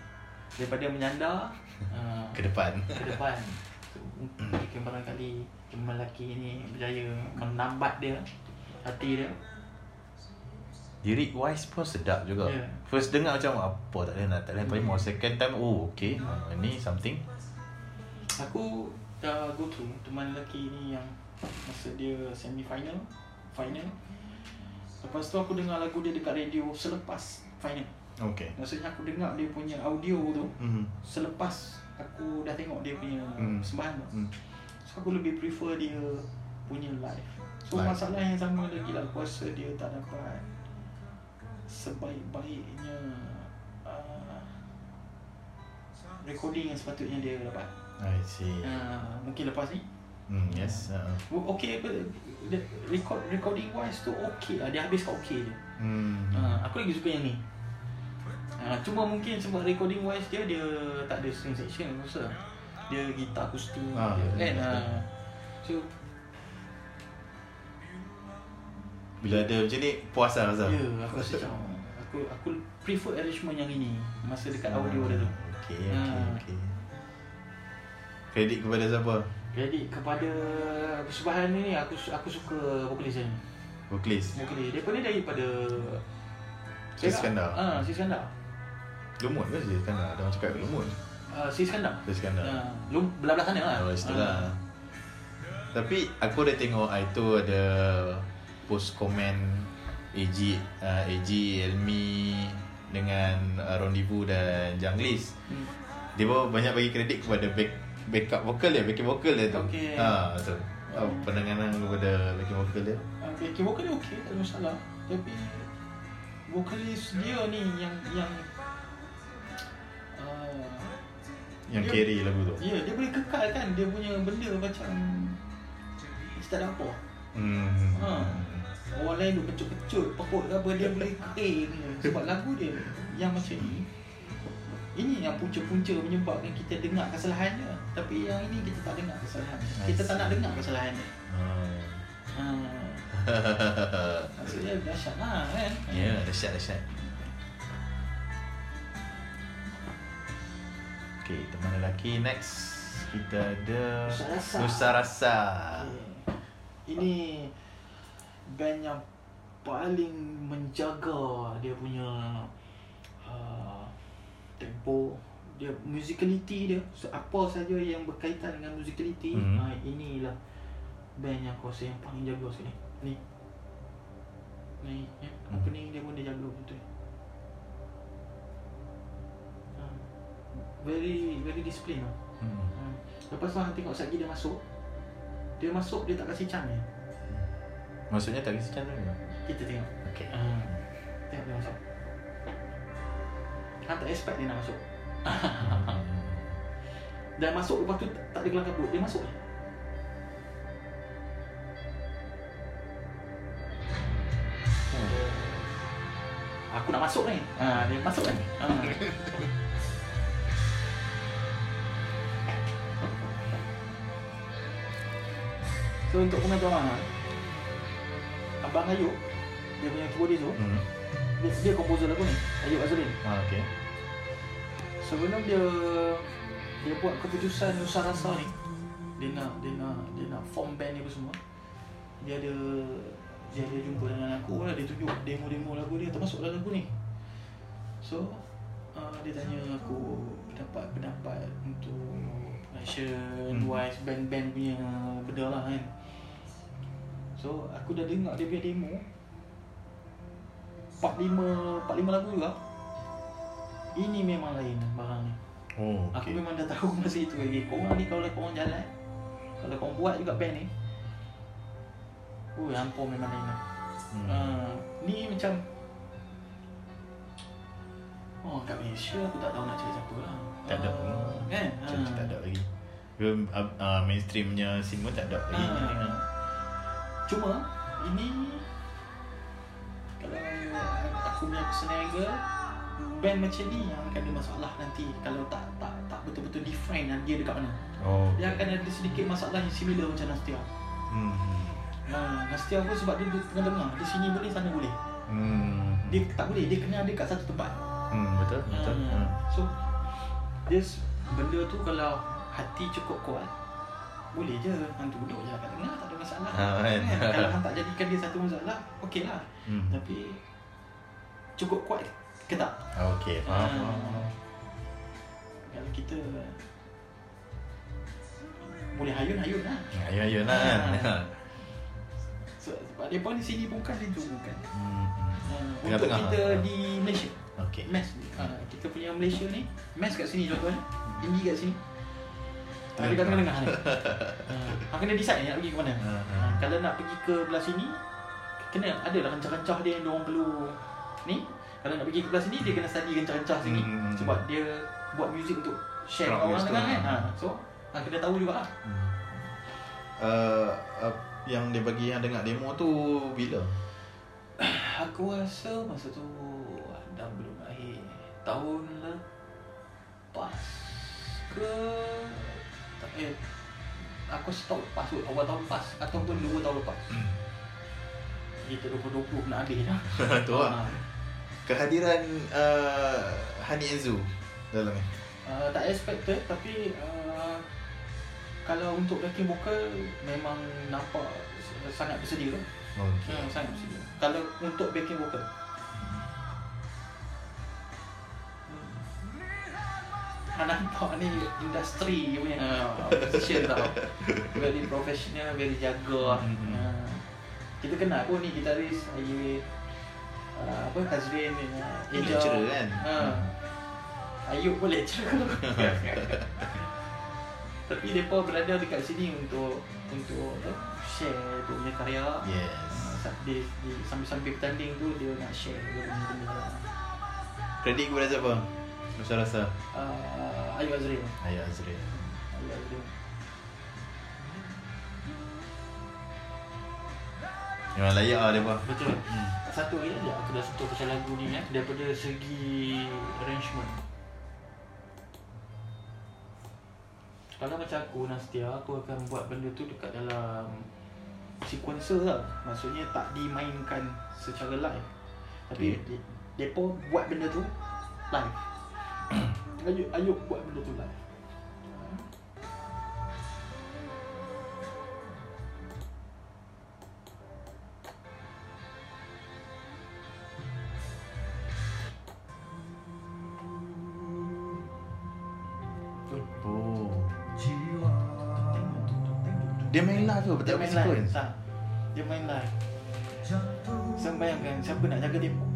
Daripada menyandar uh, Ke depan. Ke depan. Mungkin barangkali Teman lelaki ni berjaya Menambat dia Hati dia. Lirik wise pun sedap juga. Yeah. First dengar macam Apa tak boleh nak Tak boleh mm. Second time Oh okay. Mm. uh, Ni something. Aku Dah go through Teman lelaki ni yang Masa dia semi final Final. Lepas tu aku dengar lagu dia dekat radio Selepas final Okay Maksudnya aku dengar dia punya audio tu mm-hmm. Selepas Aku dah tengok dia punya mm. Sembahan tu mm. So aku lebih prefer dia Punya live So live. masalah yang sama lagi lah Aku rasa dia tak dapat sebaik-baiknya uh, recording yang sepatutnya dia dapat. I see. Uh, mungkin lepas ni. Hmm, yes. Uh. Okay apa? Record recording wise tu okay lah. Dia habis kat okay je. Hmm. Uh, aku lagi suka yang ni. Uh, cuma mungkin sebab recording wise dia dia tak ada string section rasa. Dia gitar akustik ah, dia, kan. Uh, so bila ada macam ni puas lah rasa. Ya, aku rasa macam aku aku prefer arrangement yang ini masa dekat audio dia tu. Okey, okey, ha. okey. Kredit kepada siapa? Kredit kepada persembahan ni aku aku suka vokalis ni. Vokalis. Vokalis. Dia pun dia daripada Si Skandar. Ah, ha, si Skandar. Lumut ke si Skandar? Ada orang cakap lumut. Uh, si Skandar. Si Skandar. Ha, lum belah-belah sana lah. Oh, situ lah. Ha. Tapi aku dah tengok itu ada post komen AG uh, AG Elmi dengan uh, Rendezvous dan Janglis. Hmm. Dia pun banyak bagi kredit kepada back backup vokal dia, backing vokal dia tu. Okay. Ha, betul. Oh. Penanganan kepada backing vokal dia. Uh, backing vokal dia okey, tak ada masalah. Tapi vokalis dia ni yang yang yang dia, carry lagu tu. Ya, dia boleh kekalkan dia punya benda macam tak ada apa. Hmm. Ha. Orang lain tu kecut-kecut Pekut ke apa Dia boleh kering Sebab lagu dia Yang macam ni Ini yang punca-punca Menyebabkan kita dengar kesalahannya Tapi yang ini kita tak dengar kesalahannya Kita tak nak dengar kesalahannya hmm. Ha. Maksudnya dahsyat lah kan Ya yeah, dahsyat Okay teman lelaki next Kita ada Nusa Rasa. Okay. Ini band yang paling menjaga dia punya uh, tempo dia musicality dia so, apa saja yang berkaitan dengan musicality mm-hmm. uh, inilah band yang aku rasa yang paling jaga sekali ni ni ya mm. opening dia pun dia jaga betul very very discipline lah. Mm. Uh, lepas tu hang tengok lagi dia masuk. Dia masuk dia tak kasih chance ni Maksudnya tak kisah channel ke? Kita tengok. Okay uh, Tengok dia masuk. Han tak expect dia nak masuk. Dan masuk lepas tu tak ada kelang kabut. Dia masuk hmm. Aku nak masuk ni. Ha, Dia masuk kan ha. So untuk pengetahuan Abang Ayub Dia punya keyboardist tu hmm. dia, dia komposer lagu ni Ayub Azulin ah, okay. Sebelum dia Dia buat keputusan Nusa Rasa ni Dia nak Dia nak Dia nak form band ni apa semua Dia ada Dia ada jumpa dengan aku lah Dia tunjuk demo-demo lagu dia Termasuk lagu ni So uh, Dia tanya aku Pendapat-pendapat Untuk Action hmm. Wise Band-band punya Benda lah kan So aku dah dengar dia punya demo 45 45 lagu juga Ini memang lain barang ni Oh, okay. Aku memang dah tahu masa itu lagi Korang ni kalau korang jalan Kalau korang buat juga band ni Oh, ampun memang lain lah hmm. uh, Ni macam Oh, kat Malaysia aku tak tahu nak cakap siapa lah Tak ada pun uh, Kan? Uh. Tak ada lagi uh, Mainstreamnya semua tak ada lagi uh. Cuma ini kalau aku punya personal angle band macam ni yang akan ada masalah nanti kalau tak tak tak betul-betul define dia dekat mana. Oh. Dia akan ada sedikit masalah yang similar macam Nastia. Hmm. Nah, Nastia pun sebab dia tengah-tengah. Di sini boleh, sana boleh. Hmm. Dia tak boleh, dia kena ada kat satu tempat. Hmm, betul, betul. Hmm. So, dia benda tu kalau hati cukup kuat, boleh je hang duduk je kat tengah tak ada masalah. Ha, kan? Kalau hang tak jadikan dia satu masalah, okey lah. Hmm. Tapi cukup kuat ke tak? Okey, faham. Ha. Kalau kita boleh hayun-hayun lah. Hayun-hayun lah kan. Ha. So, sebab dia pun di sini bukan di tu bukan. Hmm. Ha. Untuk Tengah kita ha. di Malaysia. Okay. Mes. Ha. Kita punya Malaysia ni, mes kat sini contohnya. Tinggi kat sini. Tapi kat tengah-tengah ni. Ha. kena decide nak pergi ke mana. Ha. Ha. Kalau nak pergi ke belah sini, kena ada lah rancah-rancah dia yang diorang perlu ni. Kalau nak pergi ke belah sini, dia kena study rancah-rancah sini. Hmm. Sebab dia buat muzik untuk share orang tengah kan. Ha. So, ha, kena tahu juga lah. Hmm. Uh, uh, yang dia bagi yang dengar demo tu bila? Aku rasa masa tu dah belum akhir tahun lepas ke eh, aku stop lepas tu awal tahun lepas ataupun dua tahun lepas. Hmm. kita 2020 nak habis dah. Tu lah. Ha. kehadiran uh, Hani Enzu dalam ni? Uh, tak expected tapi uh, kalau untuk backing vocal memang nampak sangat bersedia. Okay. uh, sangat bersedia. Kalau untuk backing vocal nampak ni industri punya. Uh, position tau. Very professional, very jaga mm-hmm. uh, Kita kenal pun ni gitaris Ayub uh, Apa, Hazrin uh, Lecturer kan? Uh, Ayub pun lecturer. Tapi mereka berada dekat sini untuk Untuk uh, share tu punya karya. Yes. Uh, di, di, Sambil-sambil bertanding tu dia nak share dia punya benda. Kredit kepada siapa? Rasa rasa. Uh, Ayu Azri. Ayu Azri. Ayu Azri. Memang layak lah dia pun. Betul. Hmm. Satu lagi aja aku dah suka pasal lagu ni eh daripada segi arrangement. Kalau macam aku Nastia, aku akan buat benda tu dekat dalam sequencer lah. Maksudnya tak dimainkan secara live. Tapi okay. pun buat benda tu live. Ayuk, ayuk buat benda tu. Oh. Dia main live tu, betul main live. Dia main live. Saya bayangkan siapa nak jaga tempo.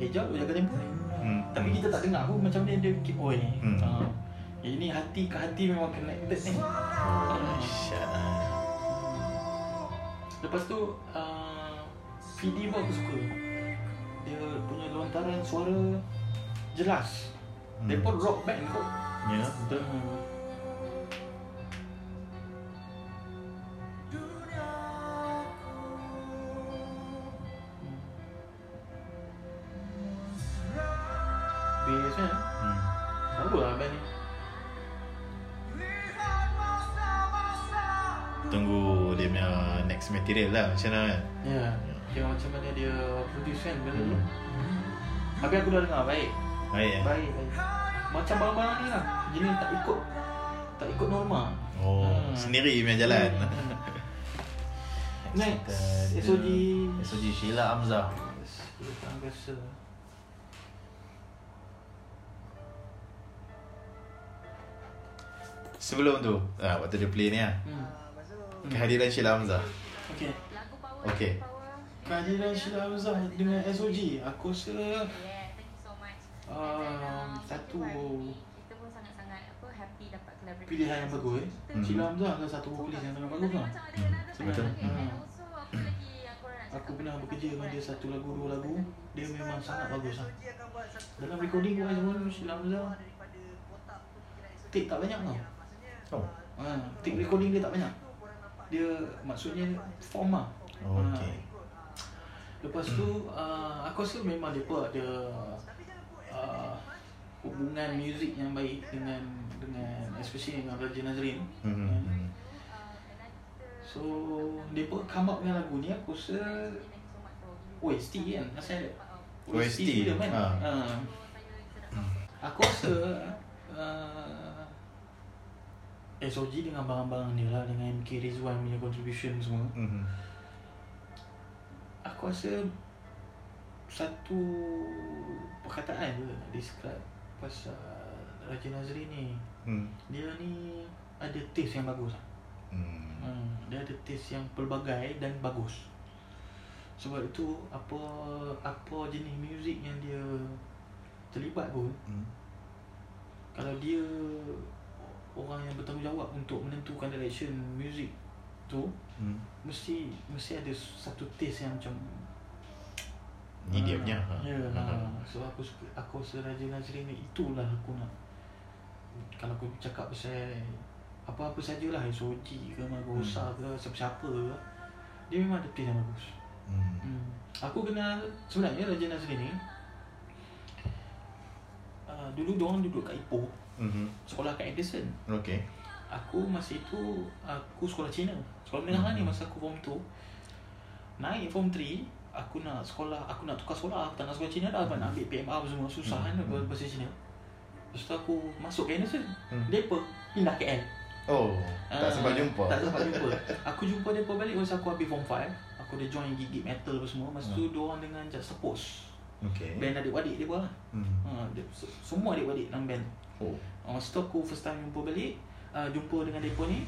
Eh jauh jaga tempo hmm. Tapi kita tak dengar pun macam dia dia keep oi. Hmm. Uh, ini hati ke hati memang connected ni. Oh. Lepas tu uh, VD pun aku suka. Dia punya lontaran suara jelas. Hmm. Dia pun rock band kot. Ya, yeah, betul. Uh, macam mana kan? Ya Dia macam mana dia produce kan benda tu Tapi aku dah dengar baik. Baik eh? Baik, baik. Macam barang-barang ni lah Jadi tak ikut Tak ikut norma. Oh ha. Sendiri punya jalan. Hmm. Next SOG SOG Sheila Amzah biasa Sebelum tu ah, Waktu dia play ni lah hmm. Kehadiran Sheila Hamzah. Okay. Okay. Kehadiran Sheila Hamzah dengan SOG, aku rasa um, satu pilihan yang bagus eh. Hmm. Sheila Hamzah adalah satu vokalis yang sangat bagus lah. Hmm. Betul. Hmm. Aku pernah bekerja dengan dia satu lagu, dua lagu. Dia memang sangat bagus lah. Dalam recording pun semua Sheila Hamzah. Take tak banyak tau. Oh. Ha, take recording dia tak banyak dia maksudnya form lah. Okay. Ha. Lepas tu uh, aku rasa memang depa ada uh, hubungan muzik yang baik dengan dengan especially dengan Raja Nazrin hmm. kan? so dia pun come up dengan lagu ni aku rasa OST kan masih ada OST, OST film kan ha. uh. aku rasa uh, SOG dengan barang-barang dia lah dengan MK Rizwan punya contribution semua mm-hmm. Aku rasa satu perkataan je nak describe pasal Raja Nazri ni hmm. dia ni ada taste yang bagus hmm. Hmm, dia ada taste yang pelbagai dan bagus sebab itu apa apa jenis muzik yang dia terlibat pun hmm. kalau dia orang yang bertanggungjawab untuk menentukan direction muzik tu hmm. mesti mesti ada satu taste yang macam ni dia punya ha. Ya, ha. ha. So aku aku seraja Nazrin ni itulah aku nak kalau aku cakap pasal apa-apa sajalah SOG ke Magosa hmm. ke siapa-siapa ke dia memang ada taste yang bagus. Hmm. hmm. Aku kenal sebenarnya Raja Nazrin ni uh, dulu dia orang duduk kat Ipoh. Mm-hmm. Sekolah kat Anderson. Okay. Aku masa itu aku sekolah Cina. Sekolah menengah mm-hmm. ni masa aku form 2. Naik form 3 aku nak sekolah aku nak tukar sekolah aku tak nak sekolah Cina dah nak ambil PMA semua susah kan mm-hmm. bahasa Cina lepas tu aku masuk ke Anderson mm. Depa pindah ke L oh tak uh, sempat jumpa tak sempat jumpa aku jumpa Depa balik masa aku habis form 5 aku dah join gigit metal apa semua masa tu dia orang dengan Just Suppose okay. band adik-adik dia pun lah mm. uh, dia, semua adik-adik dalam band oh. uh, masa tu aku first time jumpa balik uh, jumpa dengan Depa ni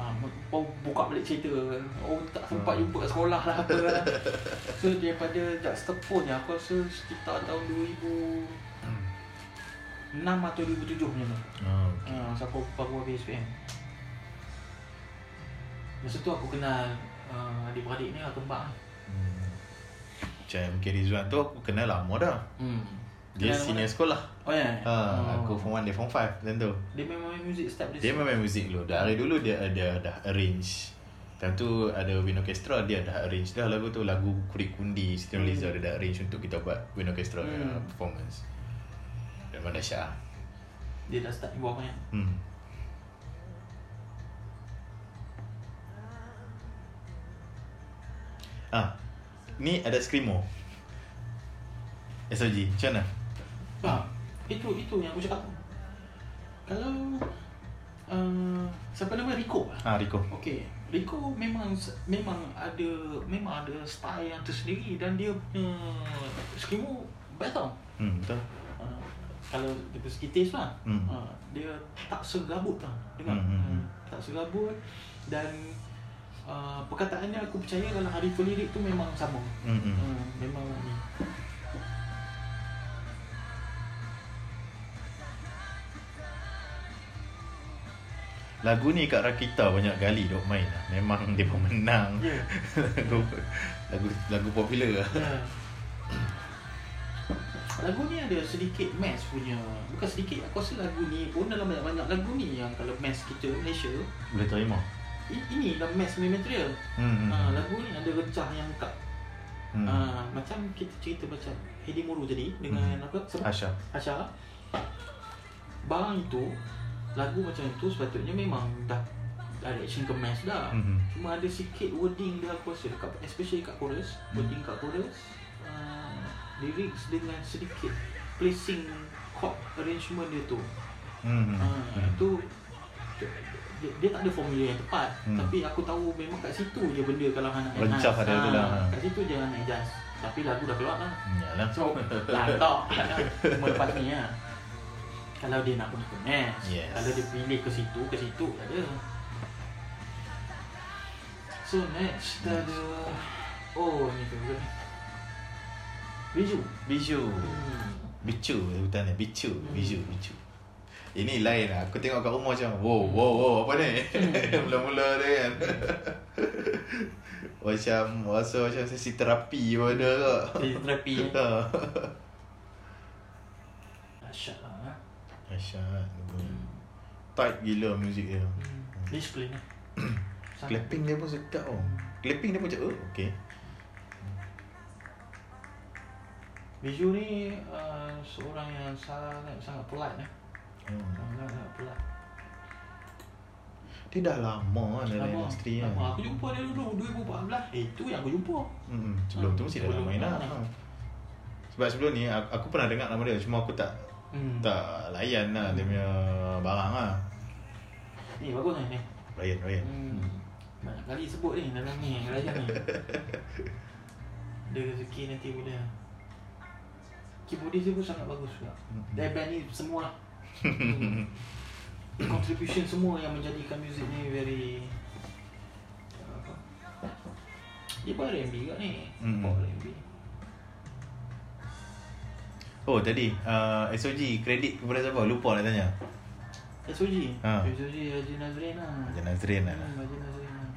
Ah, uh, buka balik cerita Oh tak sempat hmm. jumpa kat sekolah lah apa lah So daripada Jackster pun ya Aku rasa sekitar tahun 2006 atau 2007 macam tu oh, okay. uh, Masa aku baru habis SPM Masa tu aku kenal uh, adik-beradik ni lah kembang hmm. Macam MK Rizwan tu aku kenal lama dah hmm. Dia senior mana? sekolah. Oh ya. Yeah. Ha, oh. aku form 1 dia form 5 macam tu. Dia memang main music step dia. Dia memang main music dulu. Dari dulu dia ada dah arrange. Time tu ada Win Orchestra dia dah arrange dah lagu tu lagu Kurik Kundi Siti hmm. dia dah arrange untuk kita buat Win Orchestra hmm. uh, performance. Dan mana Syah. Dia dah start buat banyak. Hmm. Ah. Ni ada Screamo. SOG. Macam mana? Ha, itu itu yang aku cakap. Kalau uh, siapa nama Rico? Ah Rico. Okey. Rico memang memang ada memang ada style yang tersendiri dan dia punya skimu betul. Hmm, betul. Uh, kalau dari segi taste lah hmm. uh, Dia tak segabut lah Dengar hmm, hmm, hmm. Tak segabut Dan uh, Perkataannya aku percaya Kalau hari lirik tu memang sama hmm, hmm. Uh, Memang ni Lagu ni kat Rakita banyak kali dok main lah. Memang dia pemenang. Yeah. lagu lagu lagu popular lah. Yeah. Lagu ni ada sedikit mass punya. Bukan sedikit. Aku rasa lagu ni pun dalam banyak-banyak lagu ni yang kalau mass kita Malaysia boleh terima. Ini dalam mass punya material. Hmm, hmm, ha, lagu ni ada recah yang kat hmm. ha, macam kita cerita macam Hedi Muru tadi dengan hmm. apa? Asha. Asha. Barang itu lagu macam itu sepatutnya memang dah direction ke mass dah mm-hmm. cuma ada sikit wording dia aku rasa dekat, especially kat chorus mm-hmm. wording kat chorus uh, lyrics dengan sedikit placing chord arrangement dia tu mm-hmm. uh, mm-hmm. itu dia, dia tak ada formula yang tepat mm. tapi aku tahu memang kat situ je benda kalau nak rencah ada tu lah ah, kat situ je nak adjust tapi lagu dah keluar lah Yalah. so lantak cuma lepas ni lah kalau dia nak match yes. Kalau dia pilih ke situ Ke situ tak ada So next Kita ada Oh ni tu Biju Biju hmm. Bicu Hutan ni Bicu hmm. Biju Bicu ini lain lah. Aku tengok kat rumah macam Wow, wow, wow Apa ni? Hmm. Mula-mula tu kan Macam Rasa macam sesi terapi pun ada kak Sesi terapi ya Asyik lah Dahsyat hmm. Tight gila muzik dia hmm. Discipline lah Clapping dia pun sedap oh. Clapping dia pun macam oh, okay Biju ni uh, seorang yang sangat sangat pelat eh. Hmm. Sangat, sangat pelat. Dia dah lama dalam lama. industri kan. Lama. Aku jumpa dia dulu 2014. Eh, itu yang aku jumpa. Hmm. Sebelum ha. tu mesti dah lama lah. Ha. Sebab sebelum ni aku, aku pernah dengar nama dia cuma aku tak hmm. tak layan lah hmm. dia punya barang lah. Ni bagus ni. Ryan, Ryan. Hmm. hmm. Banyak kali sebut ni dalam ni, Ryan ni. dia rezeki nanti boleh keyboard dia pun sangat bagus juga. Hmm. Dan band ni semua hmm. contribution semua yang menjadikan muzik ni very apa? Dia pun R&B juga ni. Hmm. Pop R&B. Oh tadi uh, SOG kredit kepada siapa? Lupa nak tanya. SOG? Ha. SOG Haji Nazrin lah. Haji Nazrin lah. Hmm, Haji Nazrin lah.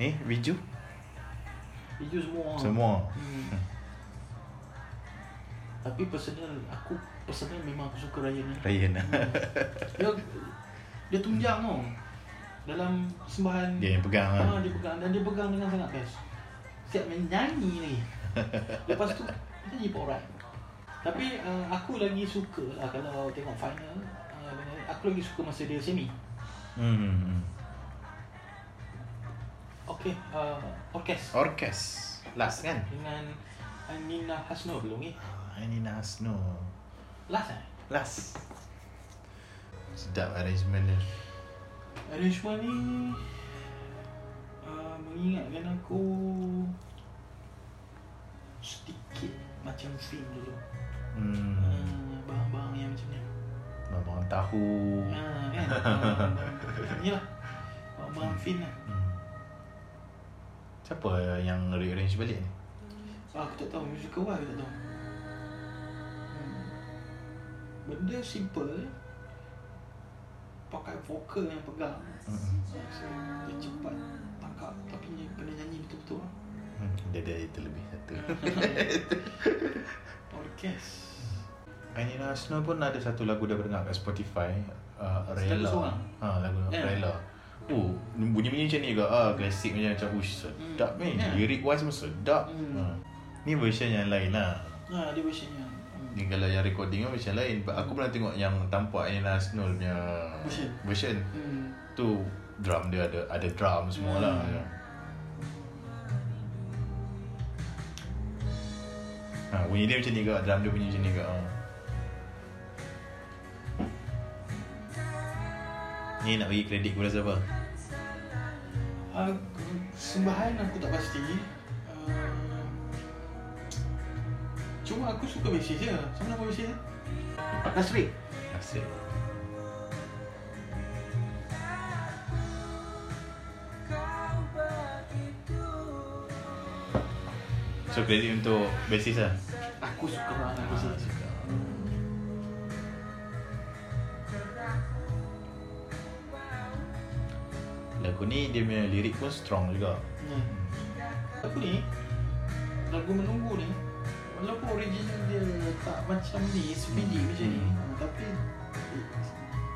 Ni, Biju? Biju semua. Semua. Hmm. Tapi personal aku personal memang aku suka Ryan ni. Ryan. Hmm. dia dia tunjang tau. Dalam sembahan dia yang pegang lah. Ha, dia pegang dan dia pegang dengan sangat best. Siap menyanyi ni. Lepas tu nyanyi pop right. Tapi uh, aku lagi suka lah kalau tengok final uh, aku lagi suka masa dia semi. Hmm. hmm, hmm. Okay, uh, orkes. Orkes. Last kan? Dengan Nina Hasno belum ni? Ini Nasno Last eh? Last Sedap arrangement dia Arrangement ni uh, Mengingatkan aku Sedikit Macam film dulu. Hmm. uh, Bahan-bahan yang macam ni. Bahan-bahan tahu. Uh, kan? Bahan-bahan film lah. Hmm. Siapa yang rearrange balik ni? Ah, aku tak tahu, musical why aku tak tahu. Benda simple. Pakai vokal yang pegang. Hmm. so, dia cepat tangkap. Tapi dia kena nyanyi betul-betul. Hmm. dia ada itu lebih satu orkes Aini Nasno pun ada satu lagu dia dengar kat Spotify uh, Rela ha, lagu yeah. Rela Oh, bunyi-bunyi macam ni juga ah, Klasik macam macam Ush, sedap hmm. ni yeah. Lirik wise pun sedap hmm. ha. Ni version yang lain lah Ha, dia version yang ni kalau yang recording kan macam lain aku pernah tengok yang tampak Aina Asnul punya version, version. Hmm. tu drum dia ada ada drum semua lah hmm. ya. Ha, bunyi dia macam ni ke drum dia bunyi macam ni ke ha. ni nak bagi kredit kepada siapa uh, sembahan aku tak pasti Cuma aku suka basis je. Sama nama dia? Nasri. Nasri. So credit untuk basis lah? Aku suka banget ah, basis. Lagu ni dia punya lirik pun strong juga. Hmm. Lagu ni, lagu menunggu ni, Walaupun original dia tak macam ni Speedy hmm. macam ni hmm. Tapi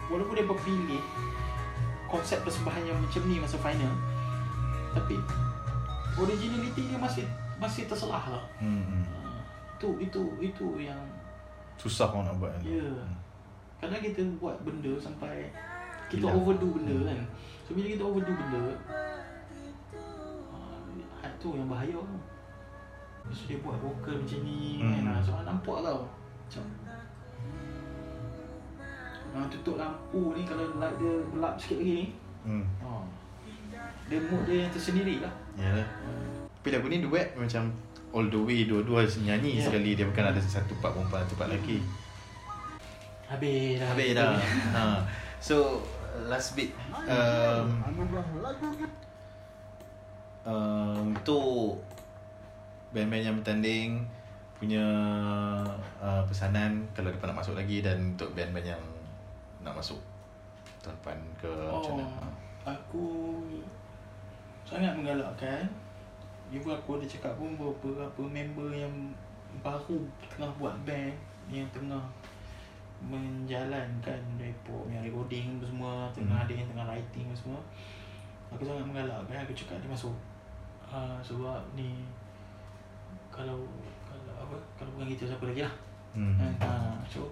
Walaupun dia berpilih Konsep persembahan yang macam ni masa final Tapi Originality dia masih Masih terselah lah hmm. Uh, itu, itu itu yang Susah orang nak buat Ya yeah. hmm. Kadang kita buat benda sampai Kita Hilang. overdo benda hmm. kan So bila kita overdo benda uh, Itu yang bahaya tu Lepas dia buat vokal macam ni hmm. kan So nampak tau Macam uh, Tutup lampu ni Kalau light dia gelap sikit lagi ni hmm. uh, Dia mood dia yang tersendiri lah Ya yeah. Tapi lagu ni duet macam All the way dua-dua nyanyi yeah. sekali Dia bukan ada satu part perempuan satu part lelaki Habis dah Habis dah ha. So last bit um, uh, Untuk band-band yang bertanding punya uh, pesanan kalau mereka nak masuk lagi dan untuk band-band yang nak masuk tahun depan ke oh, macam mana? Ha. Aku sangat menggalakkan Ibu aku ada cakap pun beberapa member yang baru tengah buat band yang tengah menjalankan report yang recording semua tengah hmm. ada yang tengah writing semua aku sangat menggalakkan aku cakap dia masuk uh, sebab ni kalau apa kalau bukan kita siapa lagi lah hmm. uh, so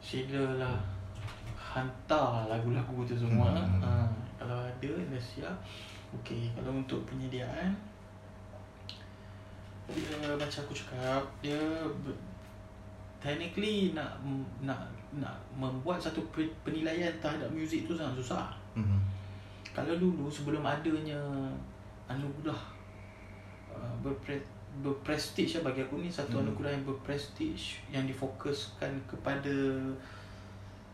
silalah hantar lagu-lagu tu semua hmm. uh, kalau ada dah siap okey kalau untuk penyediaan dia macam aku cakap dia technically nak nak nak membuat satu penilaian terhadap muzik tu sangat susah. Mm-hmm. Kalau dulu sebelum adanya anugerah uh, berpre, berprestige ya, bagi aku ni satu mm-hmm. anugerah yang berprestige yang difokuskan kepada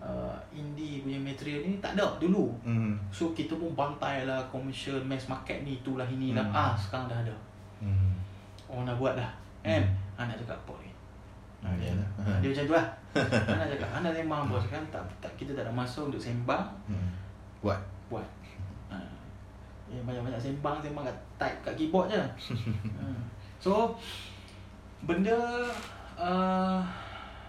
uh, indie punya material ni tak ada dulu. Mm-hmm. So kita pun bantai lah commercial mass market ni itulah inilah. Mm-hmm. Ah sekarang dah ada. Mm-hmm. Orang nak buat dah. Kan? Mm-hmm. Ah nak cakap apa ni? Ha, dia, ha. dia macam tu lah Ana cakap Ana sembang bos kan tak, tak, Kita tak ada masa untuk sembang hmm. Buat Buat ha. ya, Banyak-banyak sembang Sembang kat type kat keyboard je ha. So Benda uh,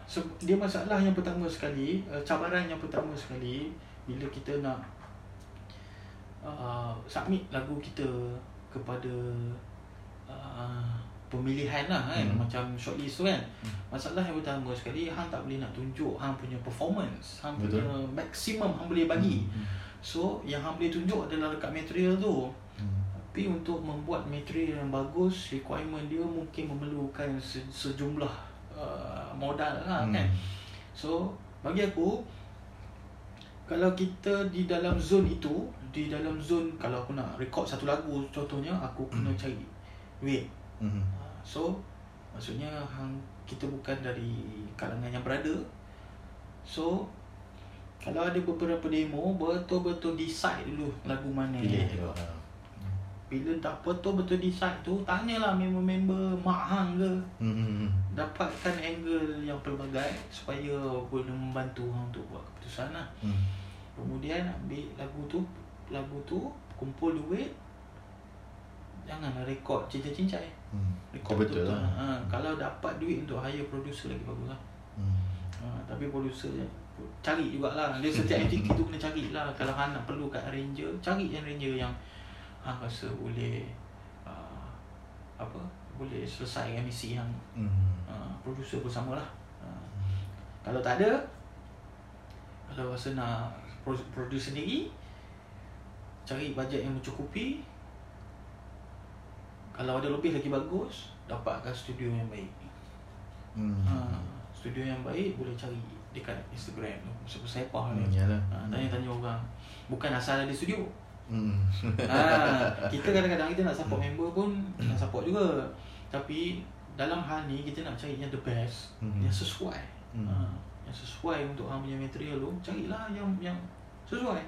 so, Dia masalah yang pertama sekali uh, Cabaran yang pertama sekali Bila kita nak uh, Submit lagu kita Kepada uh, pemilihan lah kan hmm. macam shortlist tu kan hmm. masalah yang pertama sekali hang tak boleh nak tunjuk hang punya performance hang Betul. punya maksimum hang boleh bagi hmm. so yang hang boleh tunjuk adalah dekat material tu hmm. tapi untuk membuat material yang bagus requirement dia mungkin memerlukan se- sejumlah uh, modal lah hmm. kan so bagi aku kalau kita di dalam zone itu di dalam zone kalau aku nak record satu lagu contohnya aku kena hmm. cari duit hmm. So Maksudnya hang Kita bukan dari Kalangan yang berada So Kalau ada beberapa demo Betul-betul decide dulu Lagu mana Pilih ya. Bila dah betul-betul decide tu Tanyalah member-member Mak hang ke hmm. Dapatkan angle yang pelbagai Supaya boleh membantu hang Untuk buat keputusan lah hmm. Kemudian ambil lagu tu Lagu tu Kumpul duit Janganlah rekod cincai-cincai hmm. Rekod betul, betul lah. ha, Kalau dapat duit untuk hire producer lagi bagus lah hmm. ha, Tapi producer je Cari jugalah Dia setiap aktiviti tu kena cari lah Kalau Han nak perlu kat arranger Cari yang arranger yang Han rasa boleh uh, Apa Boleh selesaikan misi yang hmm. uh, Producer bersama lah uh, Kalau tak ada Kalau rasa nak Produce sendiri Cari bajet yang mencukupi kalau ada lebih lagi bagus dapatkan studio yang baik hmm. ha, studio yang baik boleh cari dekat Instagram tu sebab saya faham hmm, ni ha, tanya-tanya orang bukan asal ada studio hmm. ha, kita kadang-kadang kita nak support hmm. member pun nak support juga tapi dalam hal ni kita nak cari yang the best hmm. yang sesuai hmm. ha, yang sesuai untuk hang punya material tu carilah yang yang sesuai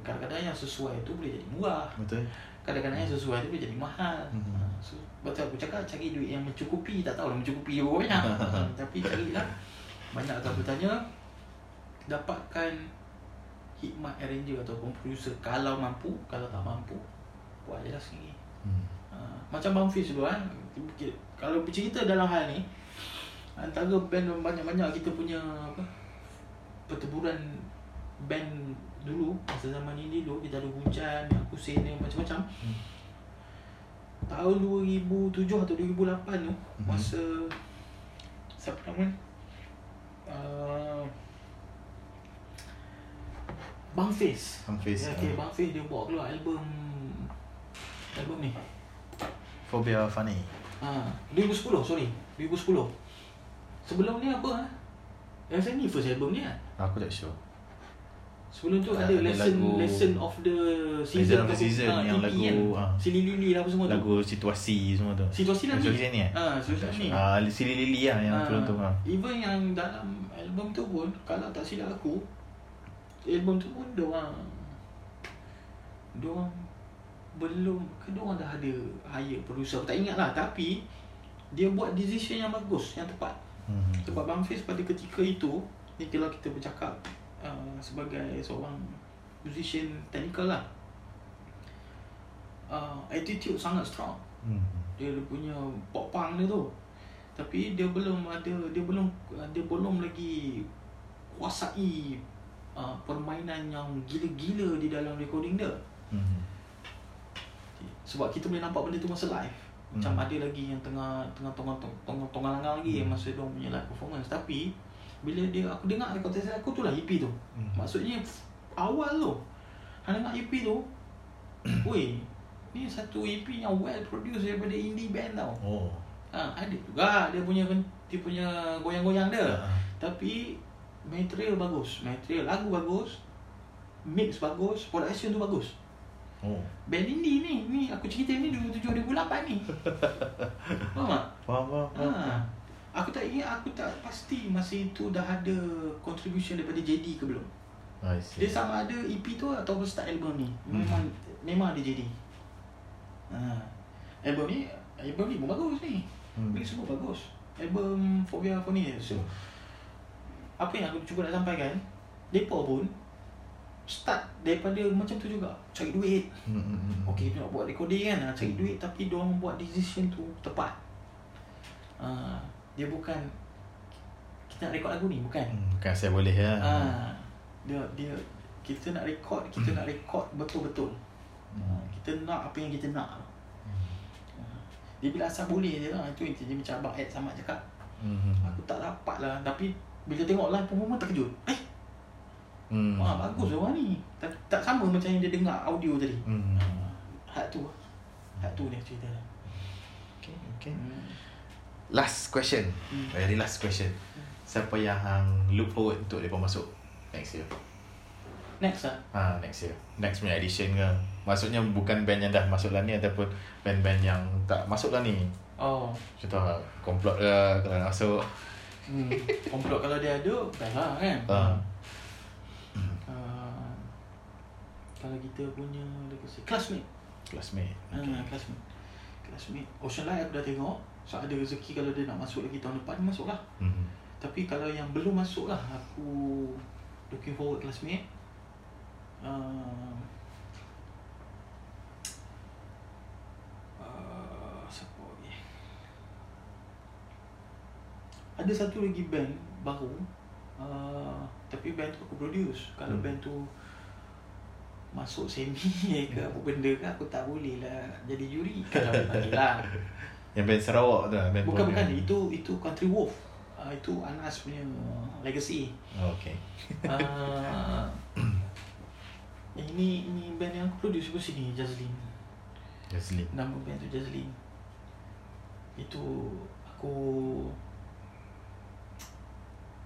kadang-kadang yang sesuai tu boleh jadi murah betul kadang-kadang sesuai tu jadi mahal. Mm-hmm. So, betul aku cakap cari duit yang mencukupi, tak tahu lah mencukupi berapa banyak. Tapi carilah banyak atau bertanya dapatkan hikmat arranger ataupun producer kalau mampu, kalau tak mampu buat je lah sendiri. Mm. Uh, macam Bang Fiz dulu kan. Kalau bercerita dalam hal ni antara band banyak-banyak kita punya apa pertempuran band dulu masa zaman ini dulu kita ada hujan aku sen macam-macam hmm. tahun 2007 atau 2008 tu hmm. masa siapa nama uh, Bang Face Bang Face ya, okay, uh. Bang Face dia bawa keluar album album ni Phobia Funny ha, 2010 sorry 2010 sebelum ni apa ha? Yang ni first album ni kan? Aku tak sure Sebelum tu ada, ada lesson lagu, lesson of the season of the season ha, yang lagu kan? ha. Sili Lili lah apa semua tu. Lagu situasi semua tu. Situasi lah ni. Situasi ni eh? Ha, situasi ni. Ah, ha, Sili Lili lah yang ha. tu ha. Even yang dalam album tu pun kalau tak silap aku album tu pun dia orang dia orang belum ke dia orang dah ada hire producer aku tak ingat lah tapi dia buat decision yang bagus yang tepat. Hmm. Sebab Bang Fiz pada ketika itu ni kalau kita bercakap Uh, sebagai seorang musician technical lah uh, attitude sangat strong hmm. dia punya pop punk dia tu tapi dia belum ada dia belum dia belum lagi kuasai uh, permainan yang gila-gila di dalam recording dia hmm. sebab kita boleh nampak benda tu masa live Macam hmm. ada lagi yang tengah tengah tengah tengah tengah langgar lagi hmm. yang masa dia punya live performance tapi bila dia aku dengar rekod test aku tu lah EP tu. Hmm. Maksudnya awal tu. Hang dengar EP tu. Woi, ni satu EP yang well produced daripada indie band tau. Oh. Ha, ada juga dia punya dia punya goyang-goyang dia. Uh-huh. Tapi material bagus, material lagu bagus, mix bagus, production tu bagus. Oh. Band indie ni, ni aku cerita ni 2007 2008 ni. Faham tak? Faham, faham. Ha. Aku tak ingat, aku tak pasti masa itu dah ada contribution daripada JD ke belum. Dia sama ada EP tu atau start album ni. Memang hmm. memang ada JD. Ha. Album ni, album ni pun bagus ni. Hmm. Ni semua bagus. Album Phobia for ni. So, apa yang aku cuba nak sampaikan, Depa pun start daripada macam tu juga cari duit hmm, hmm, hmm. okay nak buat recording kan cari duit tapi dia orang buat decision tu tepat uh, dia bukan kita nak record lagu ni bukan bukan saya boleh ya uh, dia dia kita nak record kita nak record betul-betul uh, kita nak apa yang kita nak uh, dia bila asal boleh je lah itu dia macam Abang Ed sama cakap aku tak dapat lah tapi bila tengok live performance terkejut eh Hmm. Wah, bagus orang ni. Tak, tak sama macam yang dia dengar audio tadi. Hmm. Uh, hak tu. Hak tu dia cerita. Okay, okay. Hmm. Last question. Hmm. Very last question. Hmm. Siapa yang hang look forward untuk dia masuk next year? Next lah? Ha, next year. Next punya edition ke? Maksudnya bukan band yang dah masuk lah ni ataupun band-band yang tak masuk lah ni. Oh. Contoh komplot ke kalau nak masuk. Hmm. Komplot kalau dia ada, dah lah kan? Uh kalau kita punya legacy classmate classmate ah, okay. ha, classmate classmate Ocean Light aku dah tengok so ada rezeki kalau dia nak masuk lagi tahun depan masuk lah mm-hmm. tapi kalau yang belum masuk lah aku looking forward classmate uh, uh, ada satu lagi band baru. Uh, tapi band tu aku produce. Kalau hmm. band tu masuk semi ke apa benda ke aku tak boleh lah. Jadi juri kalau lah yang band Sarawak tu band bukan bukan yang... itu itu Country Wolf uh, itu Anas punya legacy oh, okay uh, ini ini band yang aku produce pun sini Jazlin Jazlin nama band tu Jazlin itu aku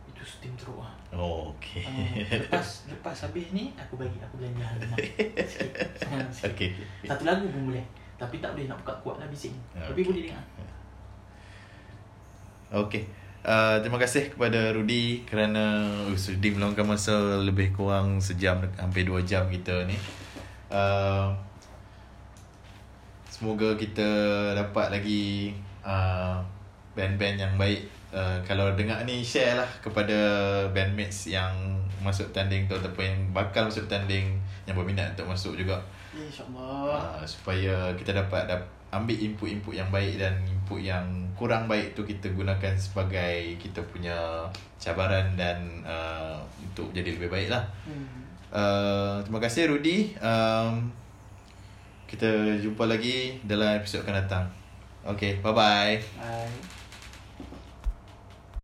itu steam throw lah. Oh, okay. Uh, lepas lepas habis ni aku bagi aku belanja rumah. Sikit. okay. Satu lagu pun boleh. Tapi tak boleh nak buka kuat lah bising. Okay. Tapi boleh dengar. Okay. Uh, terima kasih kepada Rudy kerana uh, sudi meluangkan masa lebih kurang sejam hampir dua jam kita ni. Uh, semoga kita dapat lagi uh, band-band yang baik Uh, kalau dengar ni share lah kepada bandmates yang masuk tanding tu ataupun yang bakal masuk tanding yang berminat untuk masuk juga. InsyaAllah. Uh, supaya kita dapat dap- ambil input-input yang baik dan input yang kurang baik tu kita gunakan sebagai kita punya cabaran dan uh, untuk jadi lebih baik lah. Hmm. Uh, terima kasih Rudy. Um, kita jumpa lagi dalam episod akan datang. Okay, bye-bye. Bye.